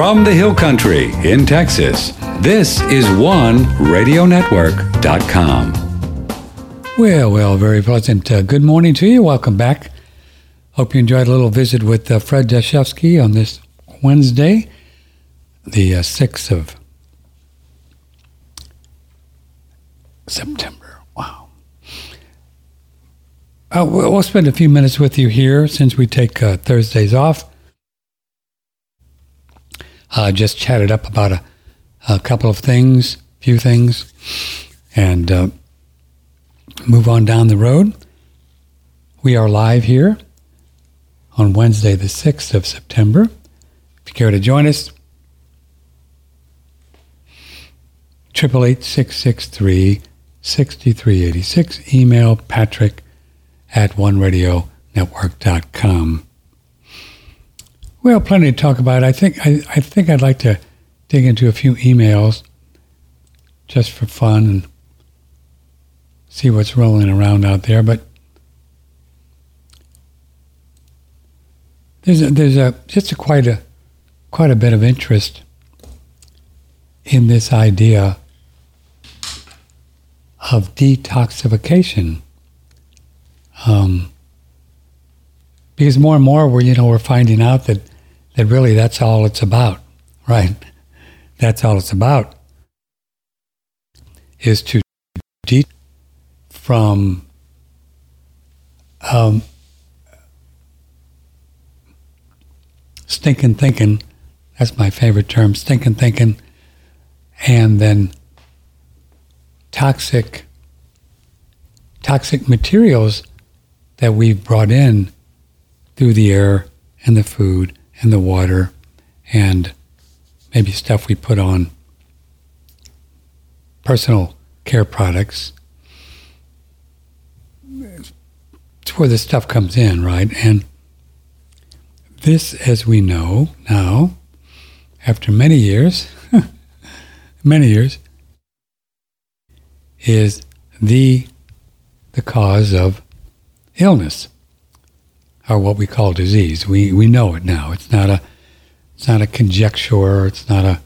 From the Hill Country in Texas, this is OneRadioNetwork.com. Well, well, very pleasant. Uh, good morning to you. Welcome back. Hope you enjoyed a little visit with uh, Fred Deshevsky on this Wednesday, the uh, 6th of September. Wow. Uh, we'll spend a few minutes with you here since we take uh, Thursdays off. Uh, just chatted up about a, a couple of things, few things, and uh, move on down the road. We are live here on Wednesday, the 6th of September. If you care to join us, triple eight six six three sixty three eighty six. Email Patrick at oneradionetwork.com. Well, plenty to talk about. I think I, I think I'd like to dig into a few emails just for fun and see what's rolling around out there. But there's a, there's a just a quite a quite a bit of interest in this idea of detoxification. Um, because more and more we're you know we're finding out that that really that's all it's about, right? That's all it's about is to de from um, stinking thinking. That's my favorite term, stinking thinking, and then toxic toxic materials that we've brought in through the air and the food and the water and maybe stuff we put on personal care products. It's where the stuff comes in, right? And this, as we know now, after many years, many years, is the the cause of illness or what we call disease. We we know it now. It's not a it's not a conjecture, it's not a,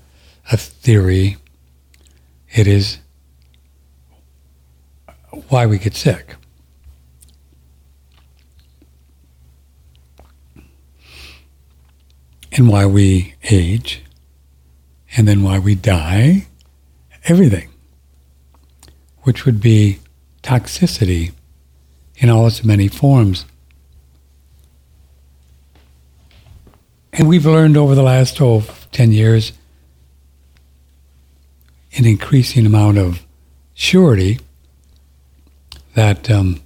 a theory. It is why we get sick. And why we age, and then why we die, everything which would be toxicity in all its many forms. And we've learned over the last oh, 10 years an increasing amount of surety that um,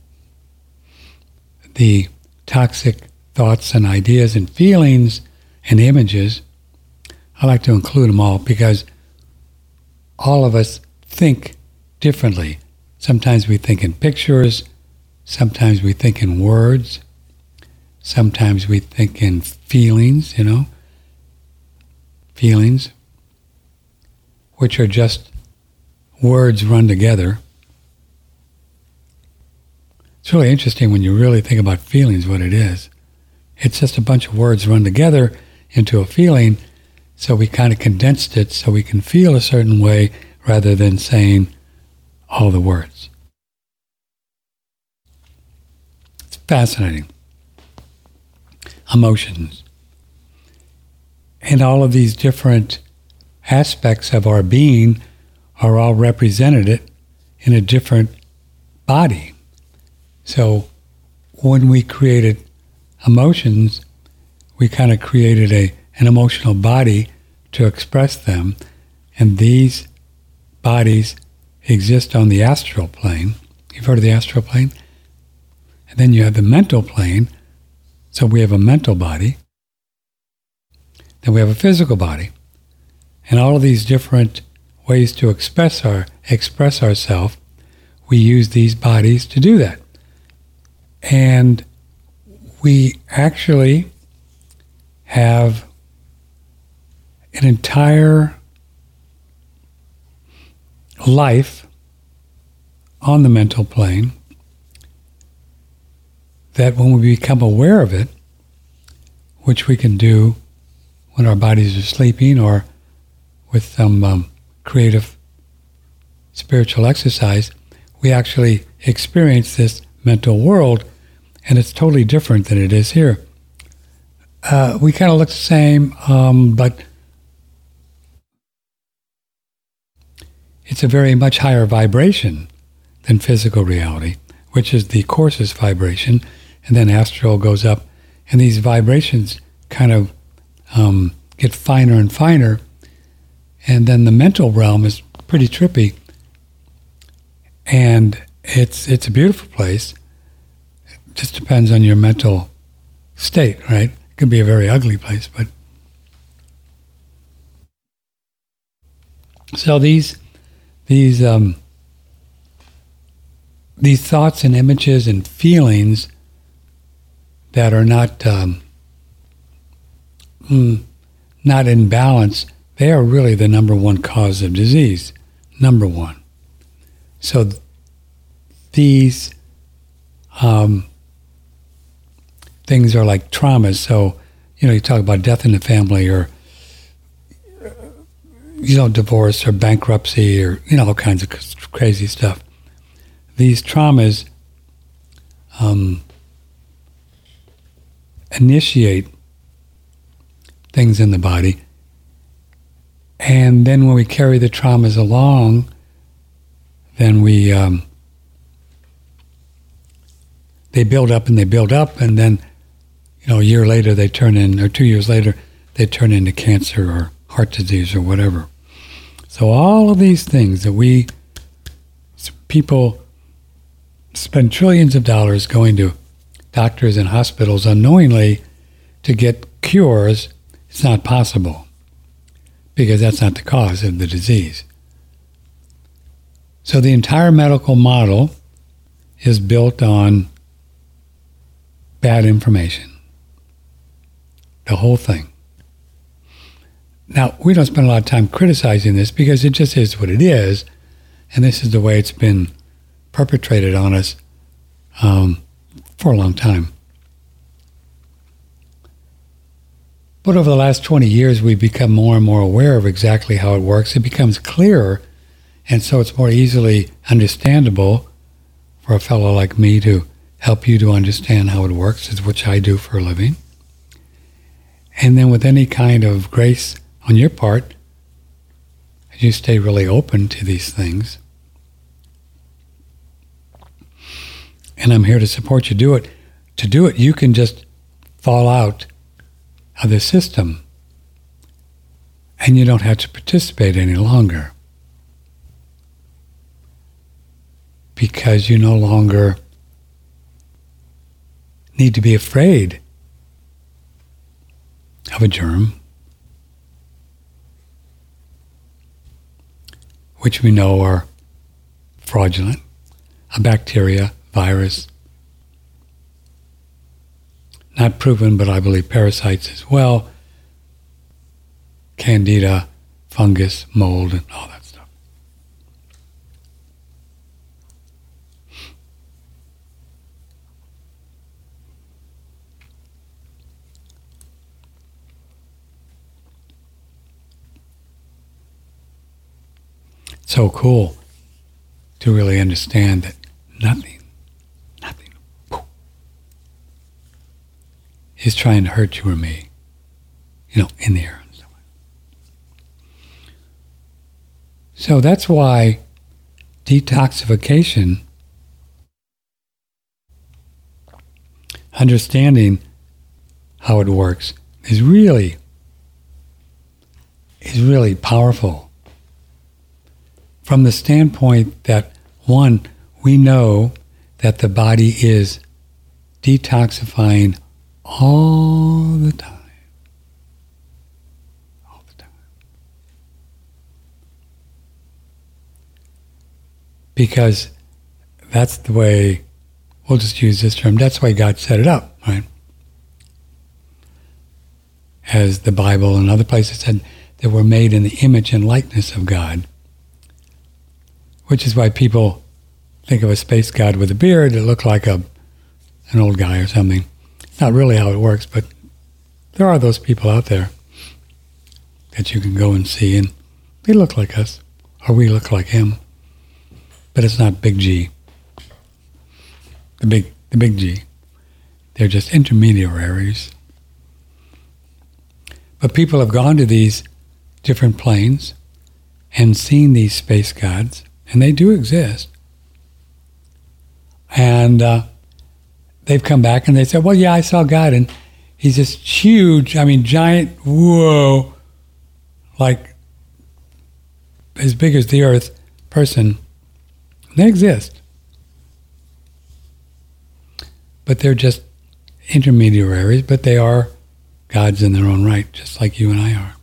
the toxic thoughts and ideas and feelings and images, I like to include them all because all of us think differently. Sometimes we think in pictures, sometimes we think in words, sometimes we think in feelings, you know, feelings, which are just words run together. It's really interesting when you really think about feelings, what it is. It's just a bunch of words run together into a feeling, so we kind of condensed it so we can feel a certain way rather than saying, all the words. It's fascinating. Emotions. And all of these different aspects of our being are all represented in a different body. So when we created emotions, we kind of created a, an emotional body to express them. And these bodies exist on the astral plane. You've heard of the astral plane? And then you have the mental plane. So we have a mental body. Then we have a physical body. And all of these different ways to express our express ourselves, we use these bodies to do that. And we actually have an entire life on the mental plane that when we become aware of it, which we can do when our bodies are sleeping or with some um, creative spiritual exercise, we actually experience this mental world, and it's totally different than it is here. Uh, we kind of look the same, um, but it's a very much higher vibration than physical reality, which is the coarsest vibration, and then astral goes up, and these vibrations kind of um, get finer and finer, and then the mental realm is pretty trippy, and it's it's a beautiful place. It just depends on your mental state, right? It could be a very ugly place, but so these these um, these thoughts and images and feelings that are not um, mm, not in balance, they are really the number one cause of disease. Number one. So these um, things are like traumas. So, you know, you talk about death in the family or, you know, divorce or bankruptcy or, you know, all kinds of crazy stuff. These traumas um, initiate things in the body. And then when we carry the traumas along, then we um, they build up and they build up, and then you know a year later they turn in, or two years later they turn into cancer or heart disease or whatever. So all of these things that we people spend trillions of dollars going to doctors and hospitals unknowingly to get cures, it's not possible because that's not the cause of the disease. So the entire medical model is built on bad information. The whole thing. Now, we don't spend a lot of time criticizing this because it just is what it is, and this is the way it's been perpetrated on us um, for a long time. But over the last 20 years, we've become more and more aware of exactly how it works. It becomes clearer, and so it's more easily understandable for a fellow like me to help you to understand how it works, which I do for a living. And then with any kind of grace on your part, as you stay really open to these things, and I'm here to support you. Do it. To do it, you can just fall out of the system. And you don't have to participate any longer. Because you no longer need to be afraid of a germ, which we know are fraudulent, a bacteria, virus, not proven, but I believe parasites as well, candida, fungus, mold, and all that. Stuff. So cool to really understand that nothing, is trying to hurt you or me, you know, in the air. And so, on. so that's why detoxification, understanding how it works, is really is really powerful from the standpoint that, one, we know that the body is detoxifying all the time. All the time. Because that's the way, we'll just use this term, that's why God set it up, right? As the Bible and other places said, that we're made in the image and likeness of God which is why people think of a space god with a beard that look like a an old guy or something. Not really how it works, but there are those people out there. that you can go and see, and they look like us, or we look like him. But it's not big G. The big, the big G. They're just intermediaries. But people have gone to these different planes and seen these space gods, and they do exist. And uh, they've come back and they said, "Well, yeah, I saw God, and he's this huge, I mean, giant, whoa, like as big as the Earth person." They exist, but they're just intermediaries. But they are gods in their own right, just like you and I are.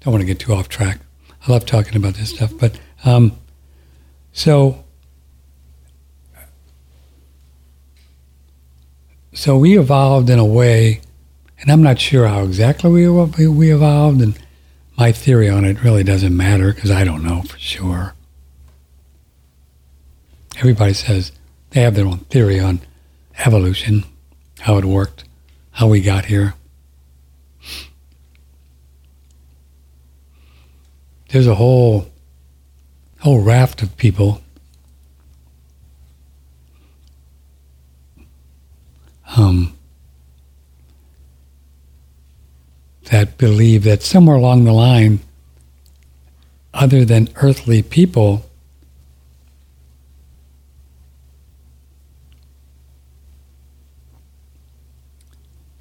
Don't want to get too off track. I love talking about this stuff, but um, so so we evolved in a way, and I'm not sure how exactly we we evolved, and my theory on it really doesn't matter because I don't know for sure. Everybody says they have their own theory on evolution, how it worked, how we got here. There's a whole whole raft of people um, that believe that somewhere along the line, other than earthly people,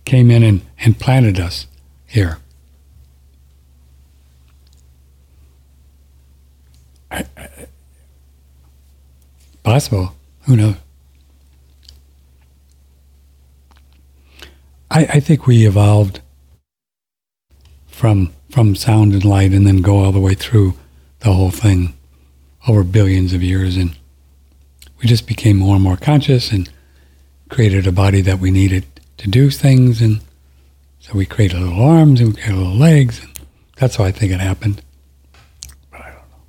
came in and, and planted us here. I, I, possible. Who knows? I, I think we evolved from from sound and light and then go all the way through the whole thing over billions of years. And we just became more and more conscious and created a body that we needed to do things. And so we created little arms and we created little legs. And that's how I think it happened. But I don't know.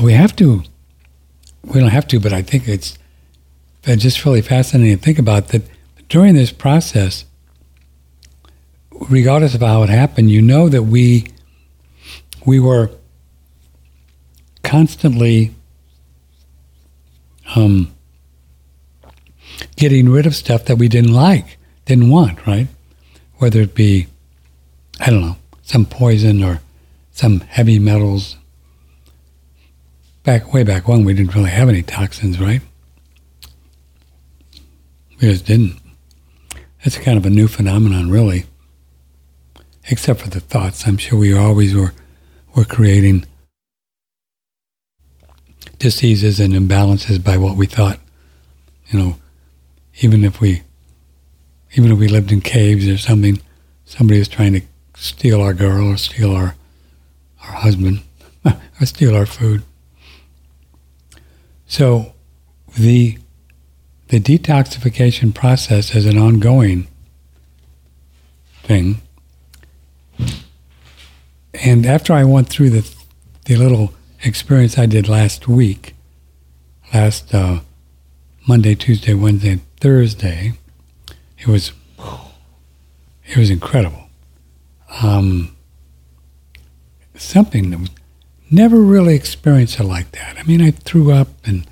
But we have to we don't have to, but I think it's just really fascinating to think about that during this process, regardless of how it happened, you know that we we were constantly um, getting rid of stuff that we didn't like, didn't want, right? Whether it be, I don't know, some poison or some heavy metals, back way back when we didn't really have any toxins, right? We just didn't. That's kind of a new phenomenon, really. Except for the thoughts, I'm sure we always were were creating diseases and imbalances by what we thought. You know, even if we even if we lived in caves or something, somebody was trying to steal our girl or steal our our husband or steal our food. So the the detoxification process is an ongoing thing. And after I went through the the little experience I did last week, last uh, Monday, Tuesday, Wednesday, Thursday, it was it was incredible. Um, something that was Never really experienced it like that. I mean, I threw up and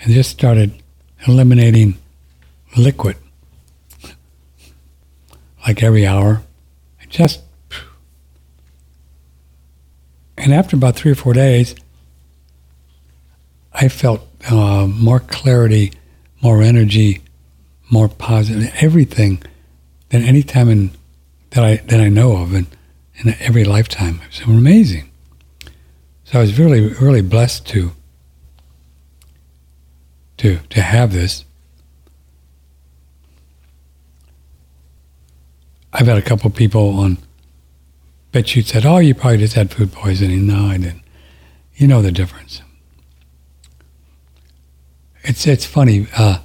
and just started eliminating liquid like every hour. I just and after about three or four days, I felt uh, more clarity, more energy, more positive, everything than any time in that I that I know of in, in every lifetime. It was amazing. So I was really, really blessed to to to have this. I've had a couple people on bet you said, "Oh, you probably just had food poisoning." No, I didn't. You know the difference. It's it's funny. Uh,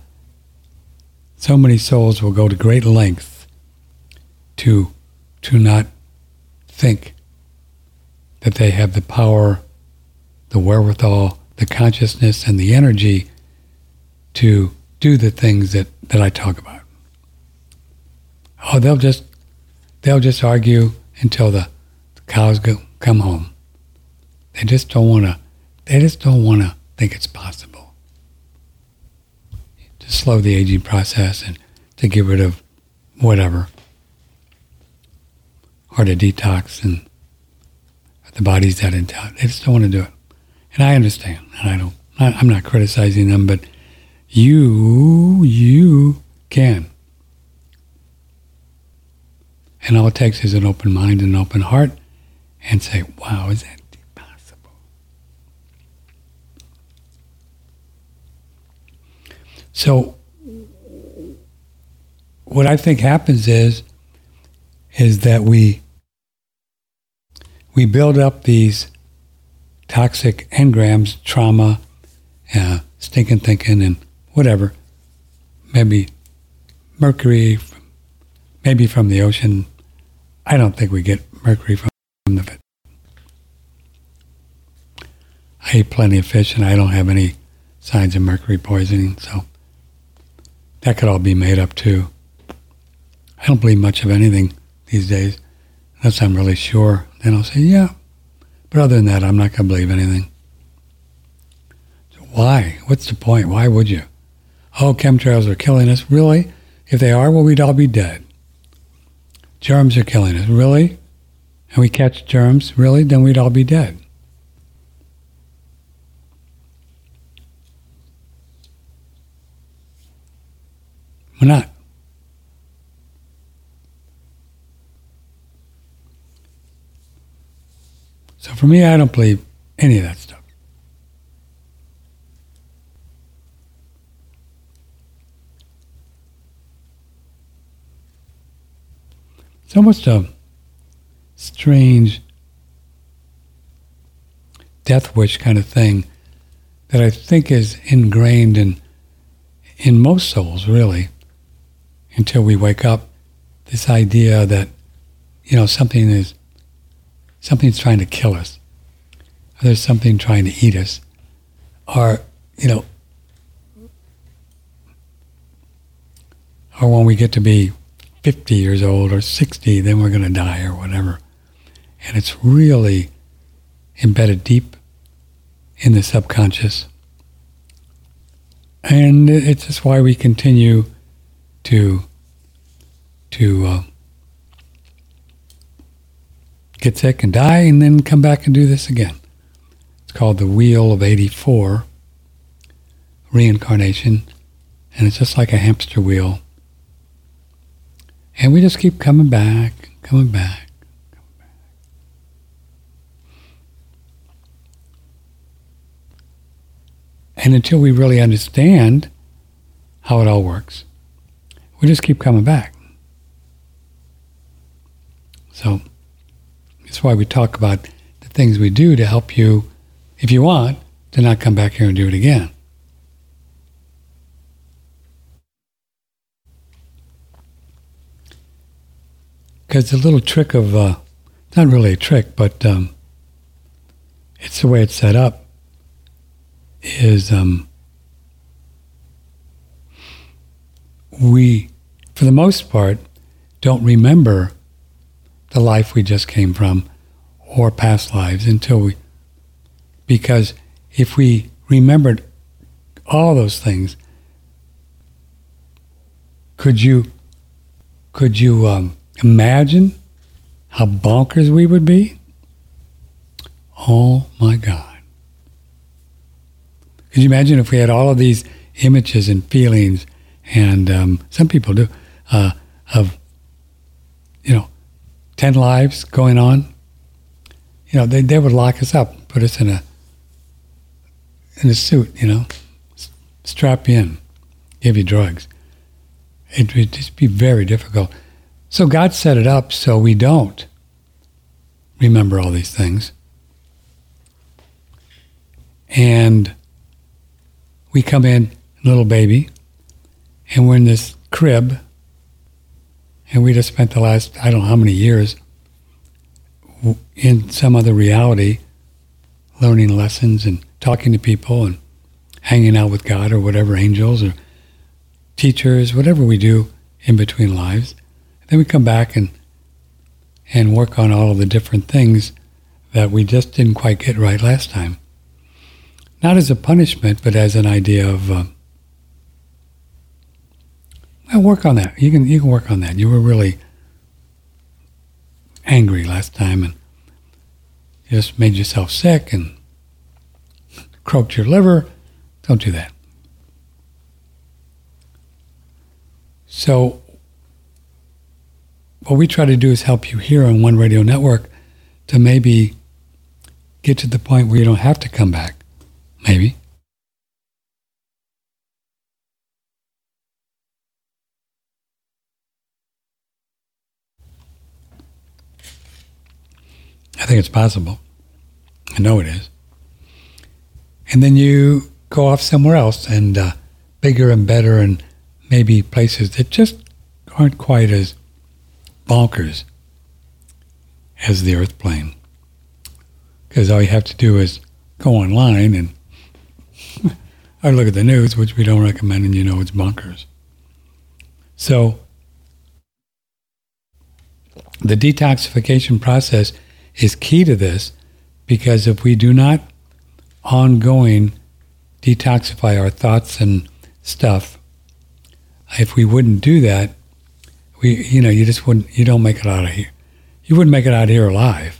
so many souls will go to great lengths to to not think that they have the power the wherewithal, the consciousness and the energy to do the things that, that I talk about. Oh, they'll just they'll just argue until the, cows go, come home. They just don't want to. They just don't want to think it's possible to slow the aging process and to get rid of whatever or to detox and the body's that in doubt. They just don't want to do it, and I understand, and I don't. I'm not criticizing them, but you you can. And all it takes is an open mind and an open heart and say, wow, is that possible? So what I think happens is is that we we build up these toxic engrams, trauma, uh, stinking thinking, and whatever. Maybe mercury, maybe from the ocean. I don't think we get mercury from the. I eat plenty of fish, and I don't have any signs of mercury poisoning, so that could all be made up too. I don't believe much of anything these days, unless I'm really sure. Then I'll say, yeah. But other than that, I'm not going to believe anything. So why? What's the point? Why would you? Oh, chemtrails are killing us. Really? If they are, well, we'd all be dead. Germs are killing us. Really? And we catch germs. Really? Then we'd all be dead. We're not. So for me, I don't believe any of that stuff. It's almost a strange death wish kind of thing that I think is ingrained in in most souls, really, until we wake up. This idea that you know something is something's trying to kill us, or there's something trying to eat us, or, you know, or when we get to be 50 years old or 60, then we're going to die or whatever. And it's really embedded deep in the subconscious. And it's just why we continue to to uh, get sick and die, and then come back and do this again. It's called the Wheel of 84 reincarnation, and it's just like a hamster wheel. And we just keep coming back, coming back, coming back. And until we really understand how it all works, we just keep coming back. So, that's why we talk about the things we do to help you, if you want, to not come back here and do it again. Because the little trick of, uh, not really a trick, but um, it's the way it's set up, is um, we, for the most part, don't remember the life we just came from or past lives until we, because if we remembered all those things, could you, could you um, imagine how bonkers we would be? Oh my God. Could you imagine if we had all of these images and feelings, and um, some people do, uh, of, 10 lives going on, you know, they, they would lock us up, put us in a in a suit, you know, strap you in, give you drugs. It would just be very difficult. So God set it up so we don't remember all these things. And we come in, little baby, and we're in this crib and we just spent the last, I don't know how many years in some other reality, learning lessons and talking to people and hanging out with God or whatever angels or teachers, whatever we do in between lives. Then we come back and and work on all of the different things that we just didn't quite get right last time. Not as a punishment, but as an idea of uh, well, work on that. You can you can work on that. You were really angry last time and just made yourself sick and croaked your liver. Don't do that. So, what we try to do is help you here on One Radio Network to maybe get to the point where you don't have to come back. Maybe. I think it's possible. I know it is. And then you go off somewhere else and uh, bigger and better and maybe places that just aren't quite as bonkers as the Earth plane. Because all you have to do is go online and or look at the news, which we don't recommend, and you know it's bonkers. So the detoxification process is key to this because if we do not ongoing detoxify our thoughts and stuff, if we wouldn't do that, we you know you just wouldn't you don't make it out of here. You wouldn't make it out of here alive.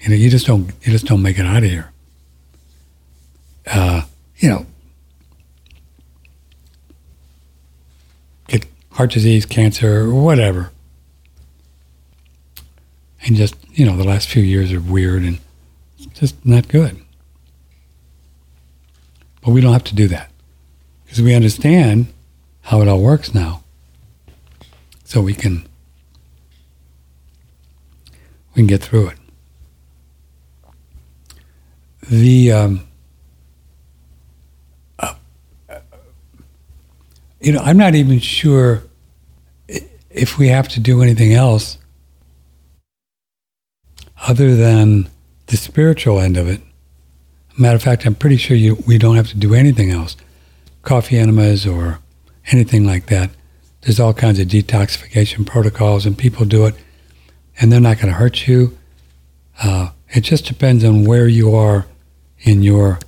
You know you just don't you just don't make it out of here. Uh, you know, get heart disease, cancer, whatever and just you know the last few years are weird and just not good. But we don't have to do that because we understand how it all works now, so we can we can get through it. The um, uh, you know, I'm not even sure if we have to do anything else other than the spiritual end of it. Matter of fact, I'm pretty sure you, we don't have to do anything else. Coffee enemas or anything like that. There's all kinds of detoxification protocols, and people do it, and they're not going to hurt you. Uh, it just depends on where you are in your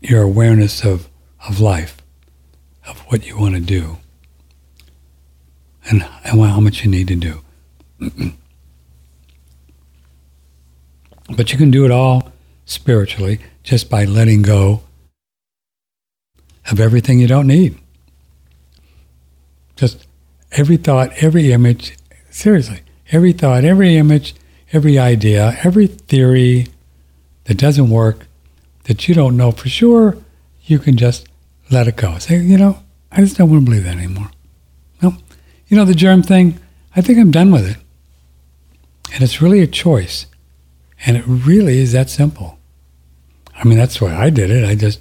your awareness of, of life, of what you want to do, and, and how much you need to do. But you can do it all spiritually just by letting go of everything you don't need. Just every thought, every image, seriously, every thought, every image, every idea, every theory that doesn't work, that you don't know for sure, you can just let it go. Say, you know, I just don't want to believe that anymore. No. You know, the germ thing, I think I'm done with it. And it's really a choice. And it really is that simple. I mean, that's why I did it. I just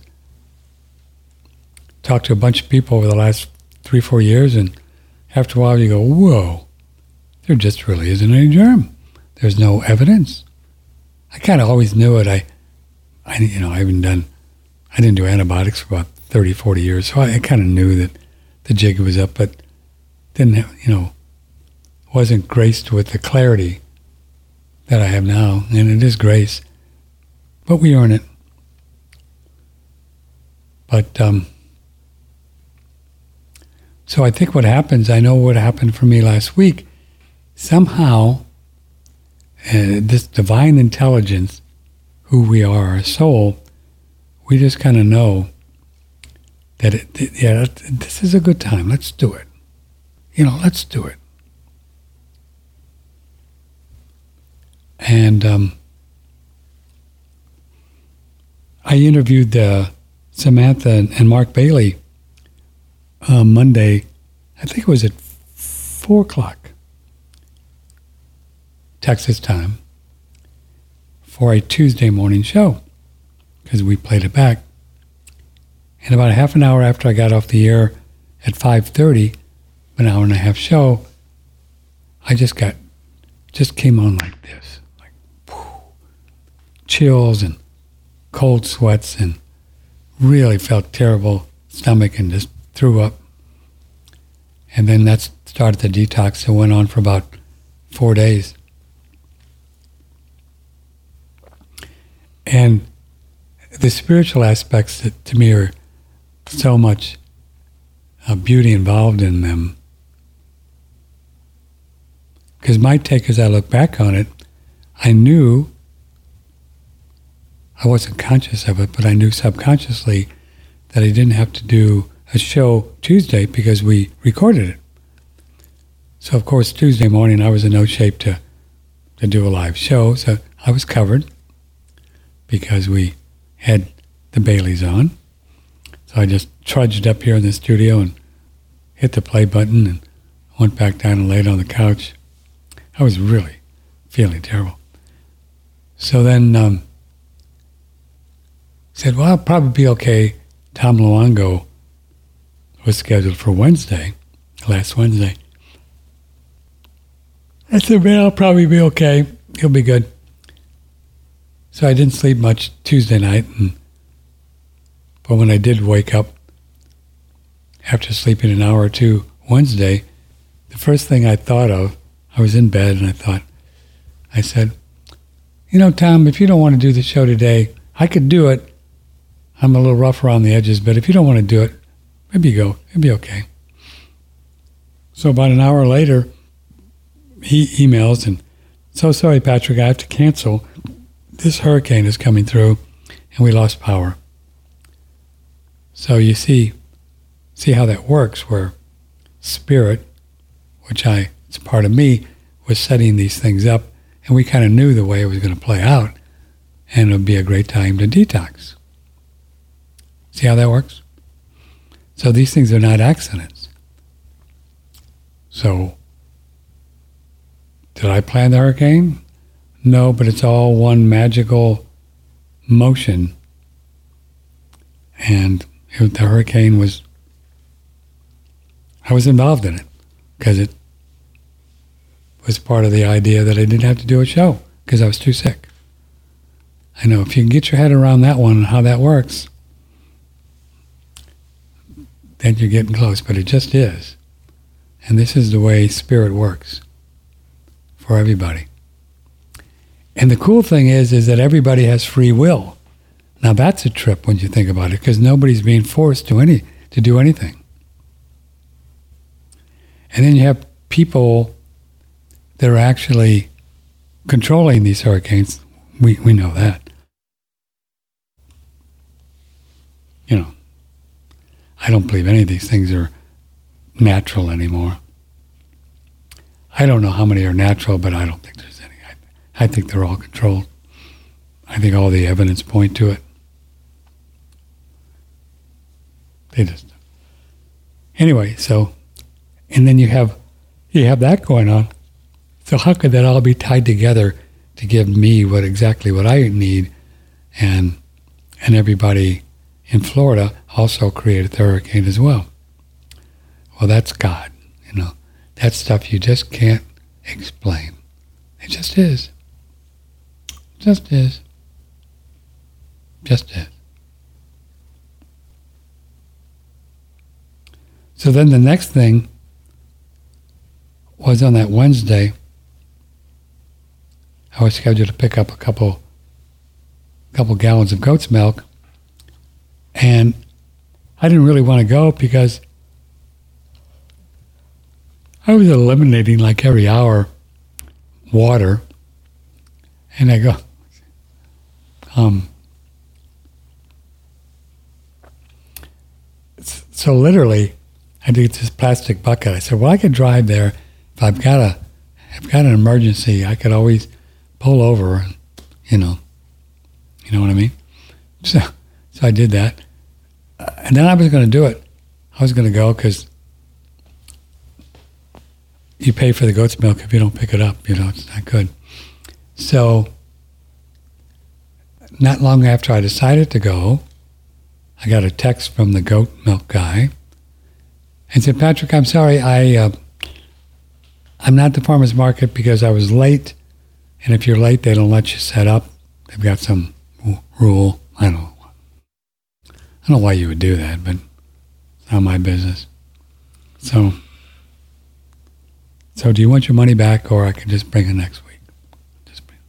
talked to a bunch of people over the last three, four years, and after a while you go, whoa, there just really isn't any germ. There's no evidence. I kind of always knew it. I, I, you know, I haven't done, I didn't do antibiotics for about 30, 40 years, so I, I kind of knew that the jig was up, but didn't, you know, wasn't graced with the clarity that I have now, and it is grace, but we earn it. But um, so I think what happens, I know what happened for me last week. Somehow, uh, this divine intelligence, who we are, our soul, we just kind of know that, it, yeah, this is a good time. Let's do it. You know, let's do it. And um, I interviewed uh, Samantha and Mark Bailey uh, Monday, I think it was at 4 o'clock Texas time for a Tuesday morning show because we played it back. And about a half an hour after I got off the air at 5.30, an hour and a half show, I just got, just came on like this chills and cold sweats and really felt terrible stomach and just threw up. And then that started the detox. It went on for about four days. And the spiritual aspects that to me are so much uh, beauty involved in them. Because my take as I look back on it, I knew, I wasn't conscious of it, but I knew subconsciously that I didn't have to do a show Tuesday because we recorded it. So, of course, Tuesday morning I was in no shape to, to do a live show, so I was covered because we had the Baileys on. So I just trudged up here in the studio and hit the play button and went back down and laid on the couch. I was really feeling terrible. So then um, said, well, I'll probably be okay. Tom Luongo was scheduled for Wednesday, last Wednesday. I said, man, I'll probably be okay. He'll be good. So I didn't sleep much Tuesday night, and, but when I did wake up after sleeping an hour or two Wednesday, the first thing I thought of, I was in bed and I thought, I said, you know, Tom, if you don't want to do the show today, I could do it. I'm a little rough around the edges, but if you don't want to do it, maybe you go. It'd be okay. So about an hour later, he emails and, so sorry, Patrick, I have to cancel this hurricane is coming through and we lost power. So you see, see how that works where spirit, which I, it's part of me, was setting these things up and we kind of knew the way it was going to play out and it would be a great time to detox. See how that works? So these things are not accidents. So, did I plan the hurricane? No, but it's all one magical motion. And the hurricane was, I was involved in it because it was part of the idea that I didn't have to do a show because I was too sick. I know if you can get your head around that one and how that works, then you're getting close, but it just is. And this is the way spirit works for everybody. And the cool thing is, is that everybody has free will. Now that's a trip when you think about it, because nobody's being forced to any to do anything. And then you have people that are actually controlling these hurricanes. We we know that. You know, I don't believe any of these things are natural anymore. I don't know how many are natural, but I don't think there's any. I think they're all controlled. I think all the evidence point to it. They just anyway. So, and then you have you have that going on. So how could that all be tied together to give me what exactly what I need, and and everybody in Florida also created the hurricane as well. Well, that's God. You know, that stuff you just can't explain. It just is. Just is. Just is. So then the next thing was on that Wednesday, I was scheduled to pick up a couple couple gallons of goat's milk. And I didn't really want to go because I was eliminating like every hour water. And I go, um, so literally, I did this plastic bucket. I said, "Well, I could drive there if I've got a, I've got an emergency. I could always pull over, and, you know, you know what I mean." So, I did that, uh, and then I was going to do it. I was going to go because you pay for the goat's milk if you don't pick it up. You know, it's not good. So not long after I decided to go, I got a text from the goat milk guy and said, Patrick, I'm sorry, I, uh, I'm not at the farmer's market because I was late. And if you're late, they don't let you set up. They've got some rule. I don't know. I don't know why you would do that, but it's not my business. So, so do you want your money back, or I can just bring it next week? Just bring.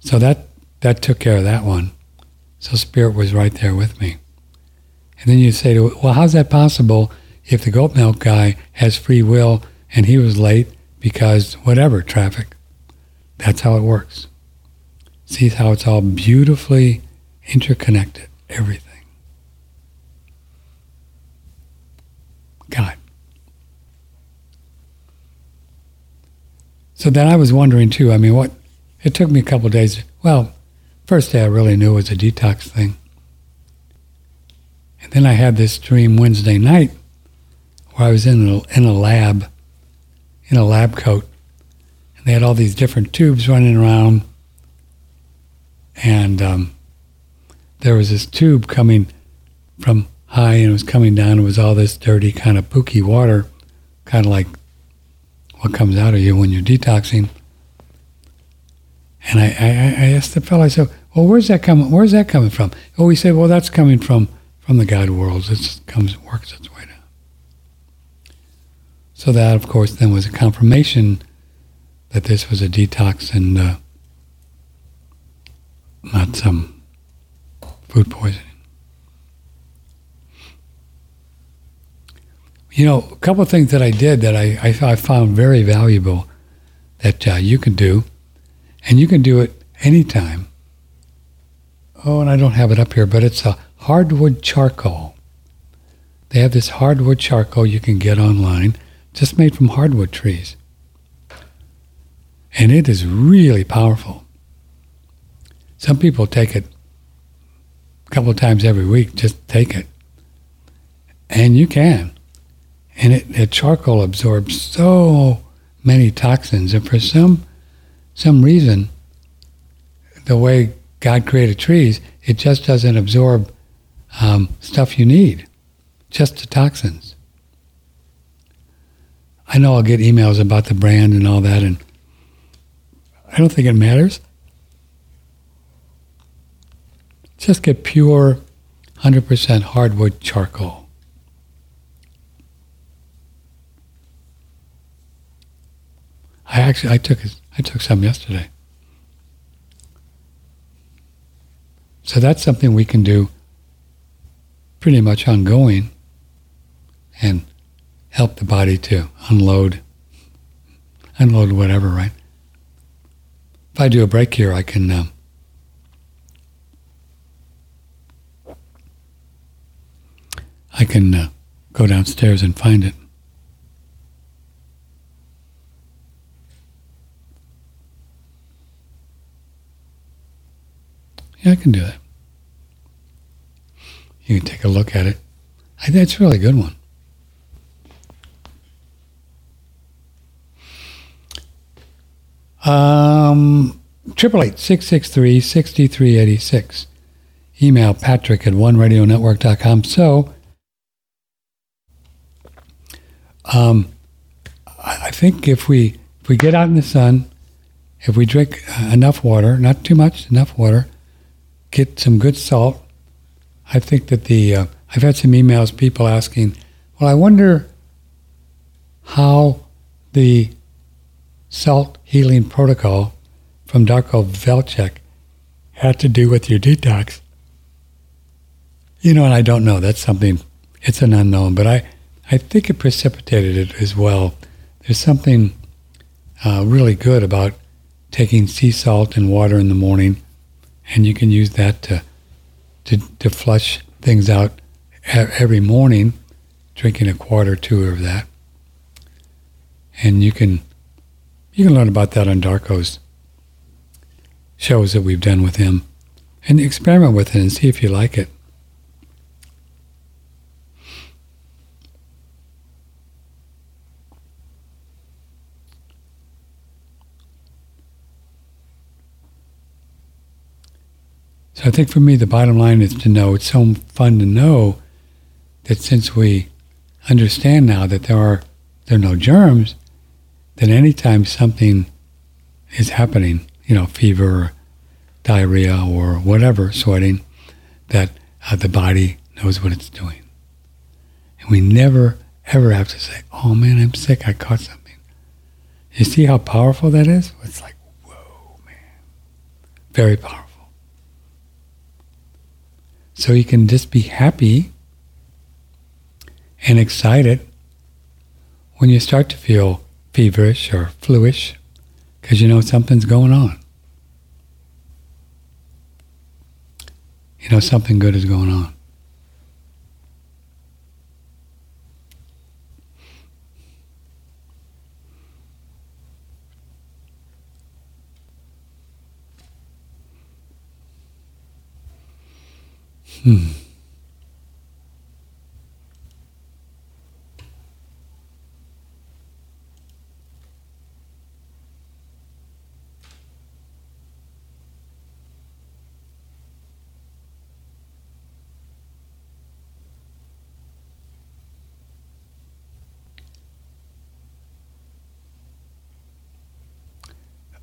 So that that took care of that one. So spirit was right there with me. And then you say, to, well, how's that possible if the goat milk guy has free will and he was late because whatever traffic? That's how it works. See how it's all beautifully interconnected, everything. God. So then I was wondering too, I mean, what, it took me a couple days. Well, first day I really knew it was a detox thing. And then I had this dream Wednesday night where I was in a, in a lab, in a lab coat, and they had all these different tubes running around. And um, there was this tube coming from high and it was coming down. It was all this dirty kind of pooky water, kind of like what comes out of you when you're detoxing. And I, I, I asked the fellow, I said, well, where's that coming, where's that coming from? Oh, he said, well, that's coming from, from the God worlds. It comes, works its way down. So that, of course, then was a confirmation that this was a detox and uh, not some food poisoning. You know, a couple of things that I did that I, I, I found very valuable that uh, you can do, and you can do it anytime. Oh, and I don't have it up here, but it's a hardwood charcoal. They have this hardwood charcoal you can get online, just made from hardwood trees. And it is really powerful. Some people take it a couple of times every week, just take it. And you can and it, the charcoal absorbs so many toxins. And for some some reason, the way God created trees, it just doesn't absorb um, stuff you need, just the toxins. I know I'll get emails about the brand and all that, and I don't think it matters. Just get pure, 100% hardwood charcoal. I actually I took I took some yesterday. So that's something we can do pretty much ongoing and help the body to unload unload whatever, right? If I do a break here, I can um, I can uh, go downstairs and find it. Yeah, I can do that. You can take a look at it. I think it's a really good one. Um, triple eight six six three sixty three eighty six. Email Patrick at oneradionetwork.com. So, um, I think if we if we get out in the sun, if we drink enough water, not too much, enough water, get some good salt. I think that the uh, I've had some emails people asking, well, I wonder how the salt healing protocol from Darko Velcek had to do with your detox. You know, and I don't know. That's something. It's an unknown, but I I think it precipitated it as well. There's something uh, really good about taking sea salt and water in the morning and you can use that to to, to flush things out every morning, drinking a quart or two of that. And you can you can learn about that on Darko's shows that we've done with him, and experiment with it and see if you like it. I think for me, the bottom line is to know it's so fun to know that since we understand now that there are there are no germs, that anytime something is happening, you know, fever, diarrhea or whatever, sweating, that uh, the body knows what it's doing. And we never, ever have to say, oh man, I'm sick, I caught something. You see how powerful that is? It's like, whoa, man. Very powerful. So you can just be happy and excited when you start to feel feverish or fluish because you know something's going on. You know something good is going on. Hmm.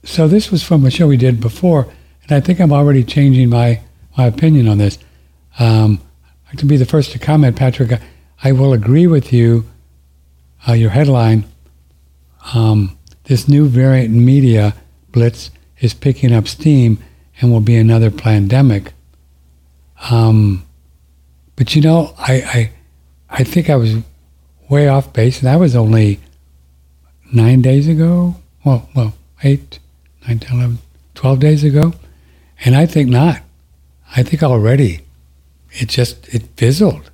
So this was from a show we did before, and I think I'm already changing my, my opinion on this. Um, I can be the first to comment, Patrick. I will agree with you. Uh, your headline: um, This new variant media blitz is picking up steam and will be another pandemic. Um, but you know, I, I I think I was way off base. That was only nine days ago. Well, well, eight, nine, 10, 11, 12 days ago. And I think not. I think already it just it fizzled.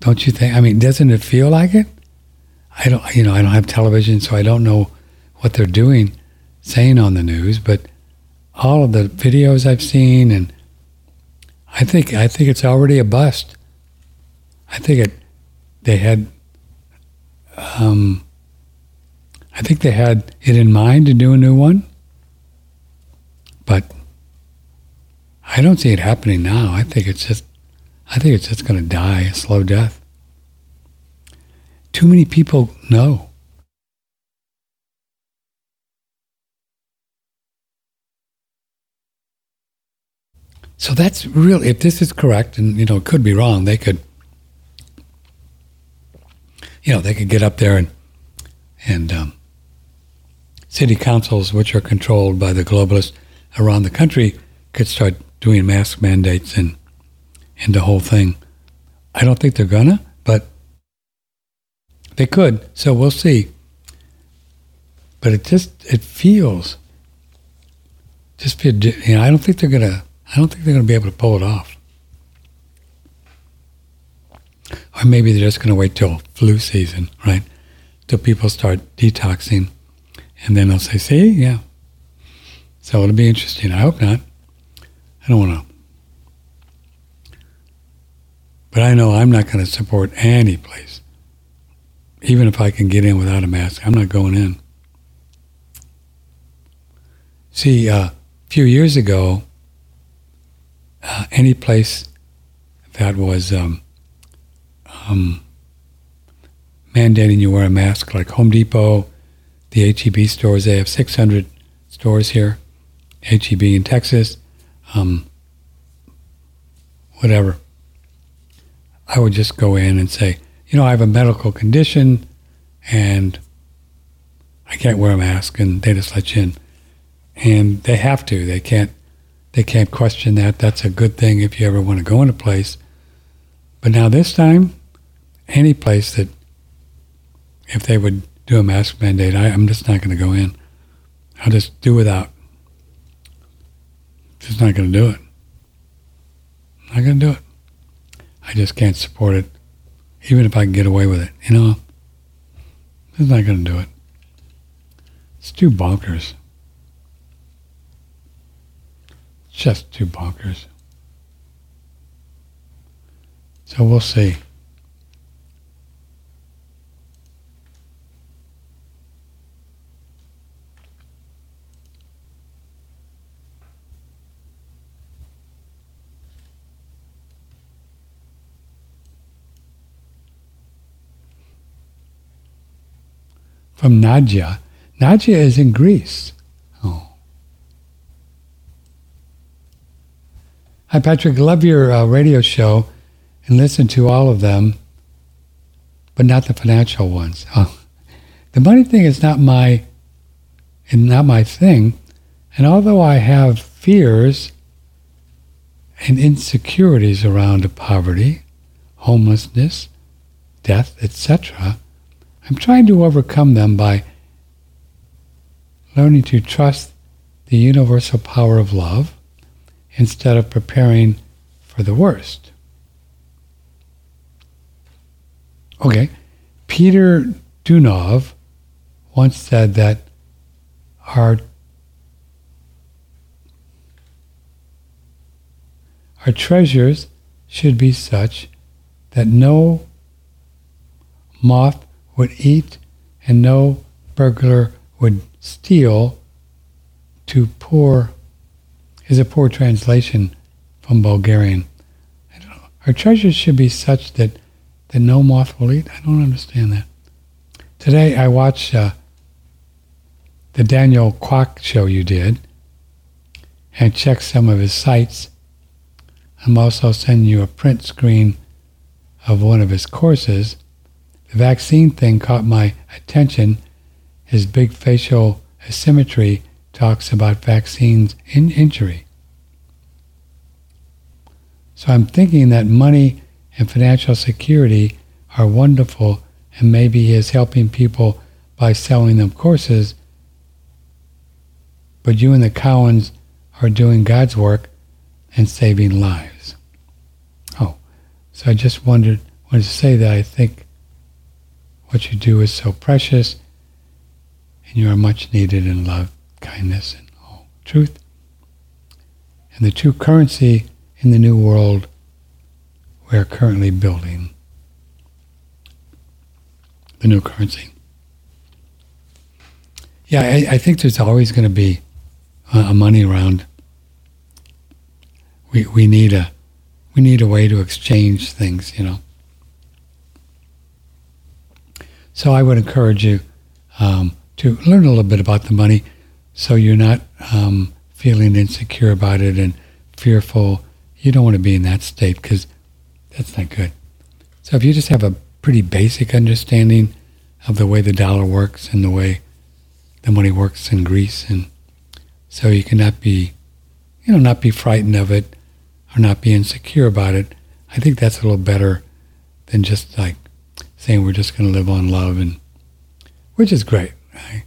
Don't you think? I mean, doesn't it feel like it? I don't, you know, I don't have television, so I don't know what they're doing, saying on the news. But all of the videos I've seen, and I think I think it's already a bust. I think it. They had. Um, I think they had it in mind to do a new one, but I don't see it happening now. I think it's just I think it's just going to die a slow death. Too many people know. So that's really, If this is correct, and you know, it could be wrong, they could, you know, they could get up there and and um, city councils, which are controlled by the globalists around the country, could start doing mask mandates and the whole thing. I don't think they're gonna, but they could. So we'll see. But it just it feels just you know I don't think they're gonna I don't think they're gonna be able to pull it off. Or maybe they're just gonna wait till flu season, right? Till people start detoxing, and then they'll say, "See, yeah." So it'll be interesting. I hope not. I don't want to but I know I'm not going to support any place. Even if I can get in without a mask, I'm not going in. See, uh, a few years ago, uh, any place that was um, um, mandating you wear a mask, like Home Depot, the HEB stores, they have 600 stores here, HEB in Texas, um, whatever. I would just go in and say, you know, I have a medical condition and I can't wear a mask, and they just let you in. And they have to. They can't. They can't question that. That's a good thing if you ever want to go in a place. But now this time, any place that, if they would do a mask mandate, I, I'm just not going to go in. I'll just do without. Just not going to do it. Not going to do it. I just can't support it, even if I can get away with it. You know, it's not going to do it. It's too bonkers. Just too bonkers. So we'll see. From Nadia. Nadia is in Greece. Oh. Hi, Patrick. Love your uh, radio show and listen to all of them, but not the financial ones. Oh. The money thing is not my, not my thing. And although I have fears and insecurities around poverty, homelessness, death, etc., I'm trying to overcome them by learning to trust the universal power of love instead of preparing for the worst. Okay, Peter Deunov once said that our our treasures should be such that no moth would eat and no burglar would steal to poor is a poor translation from Bulgarian. Our treasures should be such that, that no moth will eat. I don't understand that. Today I watched uh, the Daniel Kwok show you did and checked some of his sites. I'm also sending you a print screen of one of his courses. The vaccine thing caught my attention. His big facial asymmetry talks about vaccines in injury. So I'm thinking that money and financial security are wonderful and maybe he is helping people by selling them courses. But you and the Cowans are doing God's work and saving lives. Oh, so I just wondered, wanted to say that I think what you do is so precious and you are much needed in love, kindness, and all truth. And the true currency in the new world we are currently building the new currency. Yeah, I, I think there's always going to be a, a money around. We we need a we need a way to exchange things, you know. So I would encourage you um, to learn a little bit about the money, so you're not um, feeling insecure about it and fearful. You don't want to be in that state because that's not good. So if you just have a pretty basic understanding of the way the dollar works and the way the money works in Greece, and so you cannot be, you know, not be frightened of it or not be insecure about it. I think that's a little better than just like saying we're just going to live on love and which is great, right?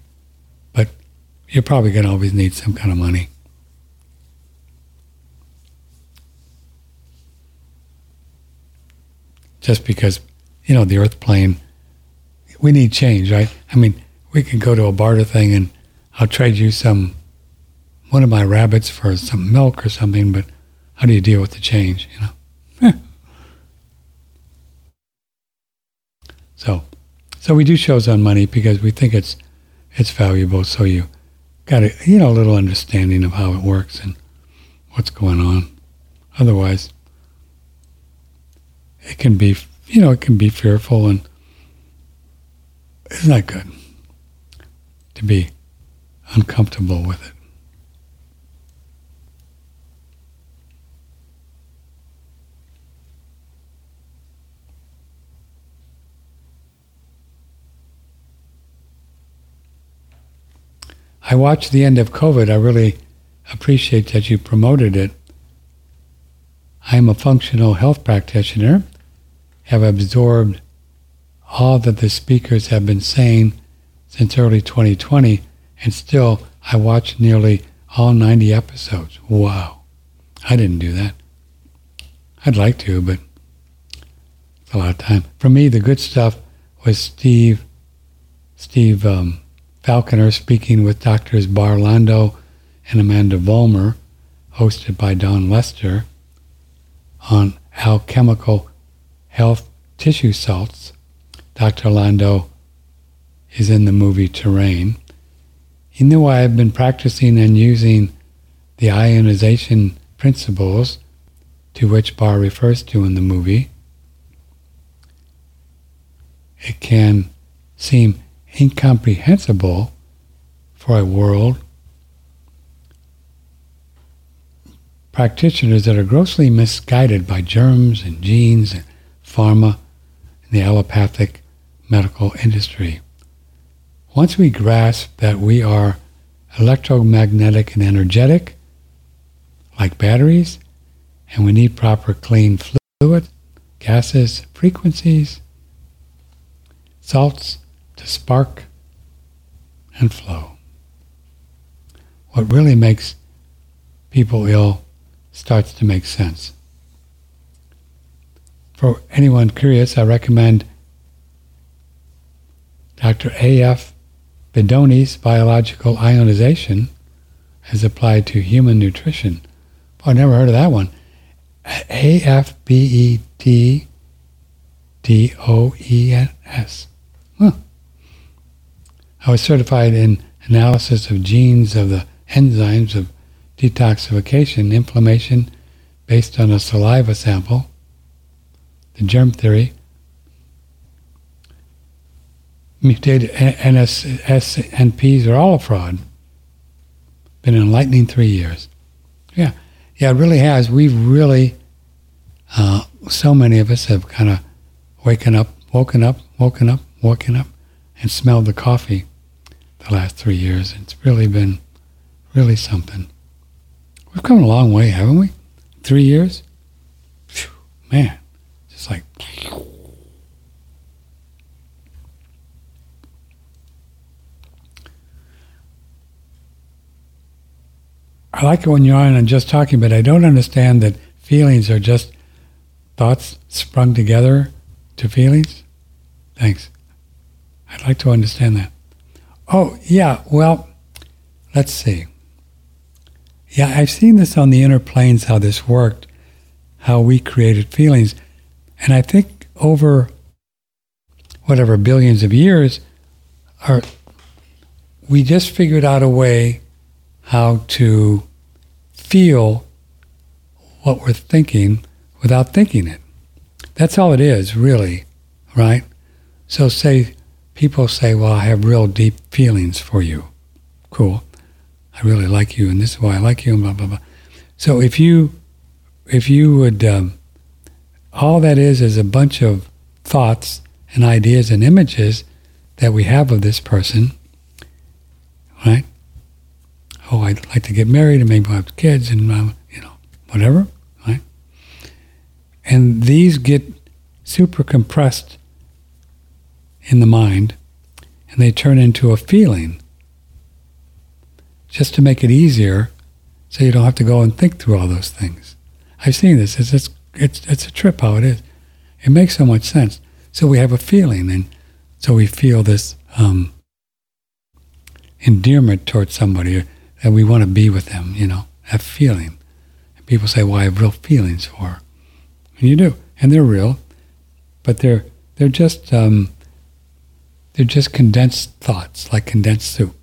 But you're probably going to always need some kind of money. Just because you know, the earth plane, we need change, right? I mean, we can go to a barter thing and I'll trade you some, one of my rabbits for some milk or something, but how do you deal with the change, you know? So, so we do shows on money because we think it's, it's valuable. So you got a, you know, a little understanding of how it works and what's going on. Otherwise, it can be you know, it can be fearful and it's not good to be uncomfortable with it. I watched the end of COVID. I really appreciate that you promoted it. I am a functional health practitioner have absorbed all that the speakers have been saying since early 2020, and still I watched nearly all 90 episodes. Wow. I didn't do that. I'd like to, but it's a lot of time. For me, the good stuff was Steve, Steve um, Falconer speaking with Doctors Barre Lando and Amanda Vollmer, hosted by Dawn Lester, on alchemical health tissue salts. Dr. Lando is in the movie Terrain. He knew I had been practicing and using the ionization principles to which Bar refers to in the movie. It can seem incomprehensible for a world practitioners that are grossly misguided by germs and genes and pharma and the allopathic medical industry. Once we grasp that we are electromagnetic and energetic, like batteries, and we need proper clean fluid, gases, frequencies, salts to spark and flow. What really makes people ill starts to make sense. For anyone curious, I recommend Dr. A.F. Beddoe's biological ionization as applied to human nutrition. Oh, I never heard of that one. A F B E D D O E N S. Huh. I was certified in analysis of genes of the enzymes of detoxification, inflammation based on a saliva sample, the germ theory, mutated NSNPs are all a fraud. Been enlightening three years. Yeah, yeah, it really has. We've really, uh, so many of us have kind of waken up, woken up, woken up, woken up, and smelled the coffee the last three years. It's really been really something. We've come a long way, haven't we? Three years? Whew, man, just like. I like it when you're on and just talking, but I don't understand that feelings are just thoughts sprung together to feelings. Thanks. I'd like to understand that. Oh, yeah, well, let's see. Yeah, I've seen this on the inner planes, how this worked, how we created feelings. And I think over whatever billions of years, our, we just figured out a way how to feel what we're thinking without thinking it. That's all it is, really, right? So, say people say, Well, I have real deep feelings for you. Cool. I really like you, and this is why I like you, and blah blah blah. So if you if you would, um, all that is is a bunch of thoughts and ideas and images that we have of this person, right? Oh, I'd like to get married and maybe have kids and uh, you know whatever, right? And these get super compressed in the mind, and they turn into a feeling just to make it easier so you don't have to go and think through all those things. I've seen this. It's, it's, it's, it's a trip how it is. It makes so much sense. So we have a feeling, and so we feel this um, endearment towards somebody that we want to be with them, you know, have feeling. And people say, well, I have real feelings for her. And you do. And they're real, but they're, they're just, um, they're just condensed thoughts, like condensed soup.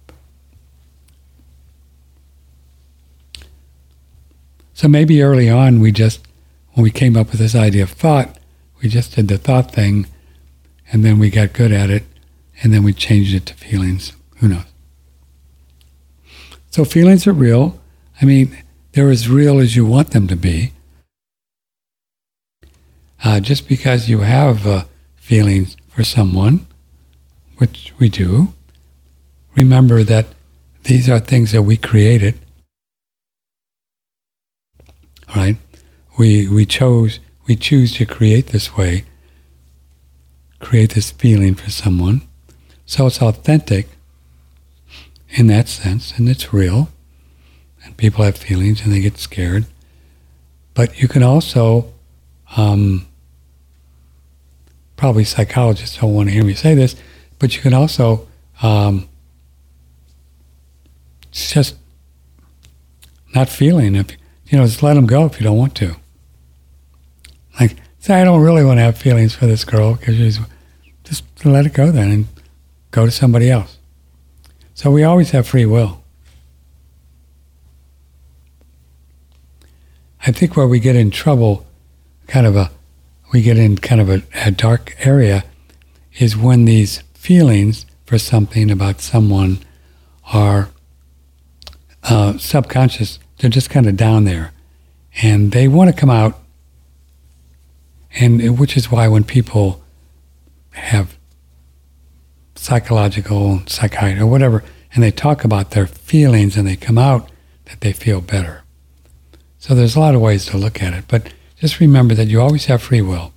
So maybe early on, we just, when we came up with this idea of thought, we just did the thought thing, and then we got good at it, and then we changed it to feelings. Who knows? So feelings are real. I mean, they're as real as you want them to be. Uh, just because you have uh, feelings for someone, which we do, remember that these are things that we created right? We, we chose, we choose to create this way, create this feeling for someone. So it's authentic in that sense, and it's real. And people have feelings and they get scared. But you can also, um, probably psychologists don't want to hear me say this, but you can also um, just not feeling if you know, just let them go if you don't want to. Like, say, I don't really want to have feelings for this girl because she's, just let it go then and go to somebody else. So we always have free will. I think where we get in trouble, kind of a, we get in kind of a, a dark area, is when these feelings for something about someone are uh, subconscious they're just kind of down there. and they want to come out. And which is why when people have psychological, psychiatry, or whatever, and they talk about their feelings and they come out that they feel better. So there's a lot of ways to look at it, but just remember that you always have free will.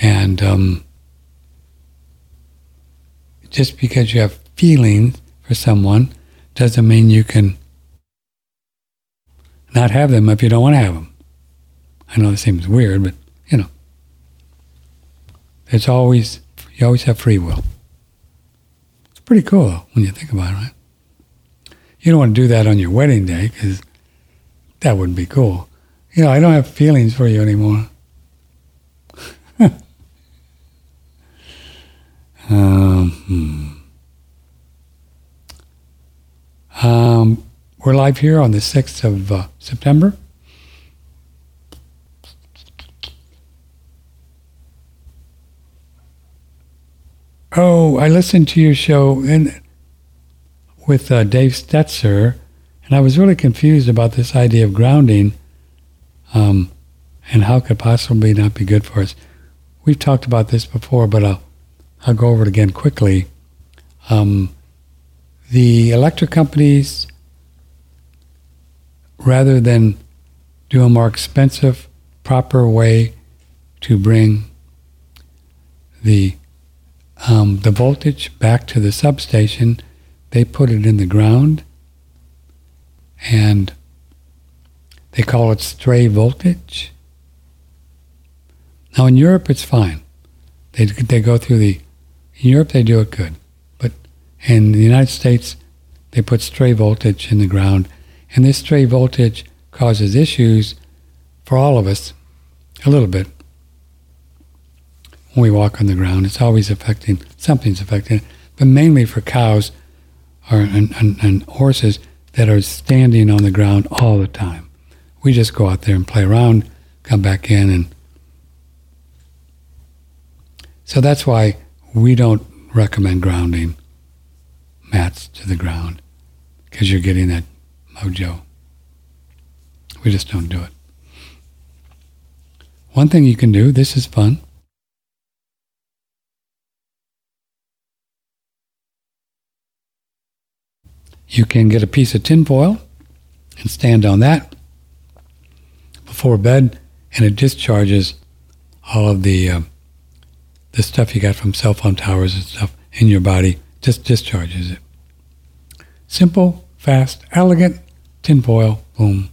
And um, just because you have feelings for someone doesn't mean you can not have them if you don't want to have them. I know this seems weird, but you know, it's always you always have free will. It's pretty cool when you think about it. Right? You don't want to do that on your wedding day because that wouldn't be cool. You know, I don't have feelings for you anymore. Um, hmm. um, we're live here on the 6th of uh, September. Oh, I listened to your show and with uh, Dave Stetzer, and I was really confused about this idea of grounding um, and how could possibly not be good for us. We've talked about this before, but I'll, I'll go over it again quickly. Um, the electric companies, rather than do a more expensive, proper way to bring the um, the voltage back to the substation, they put it in the ground and they call it stray voltage. Now in Europe it's fine. They, they go through the, in Europe they do it good. But in the United States they put stray voltage in the ground and this stray voltage causes issues for all of us a little bit. When we walk on the ground, it's always affecting, something's affecting it, but mainly for cows or, and, and, and horses that are standing on the ground all the time. We just go out there and play around, come back in, and so that's why we don't recommend grounding mats to the ground because you're getting that mojo. We just don't do it. One thing you can do, this is fun. You can get a piece of tinfoil and stand on that before bed, and it discharges all of the uh, the stuff you got from cell phone towers and stuff in your body. Just discharges it. Simple, fast, elegant tinfoil. Boom.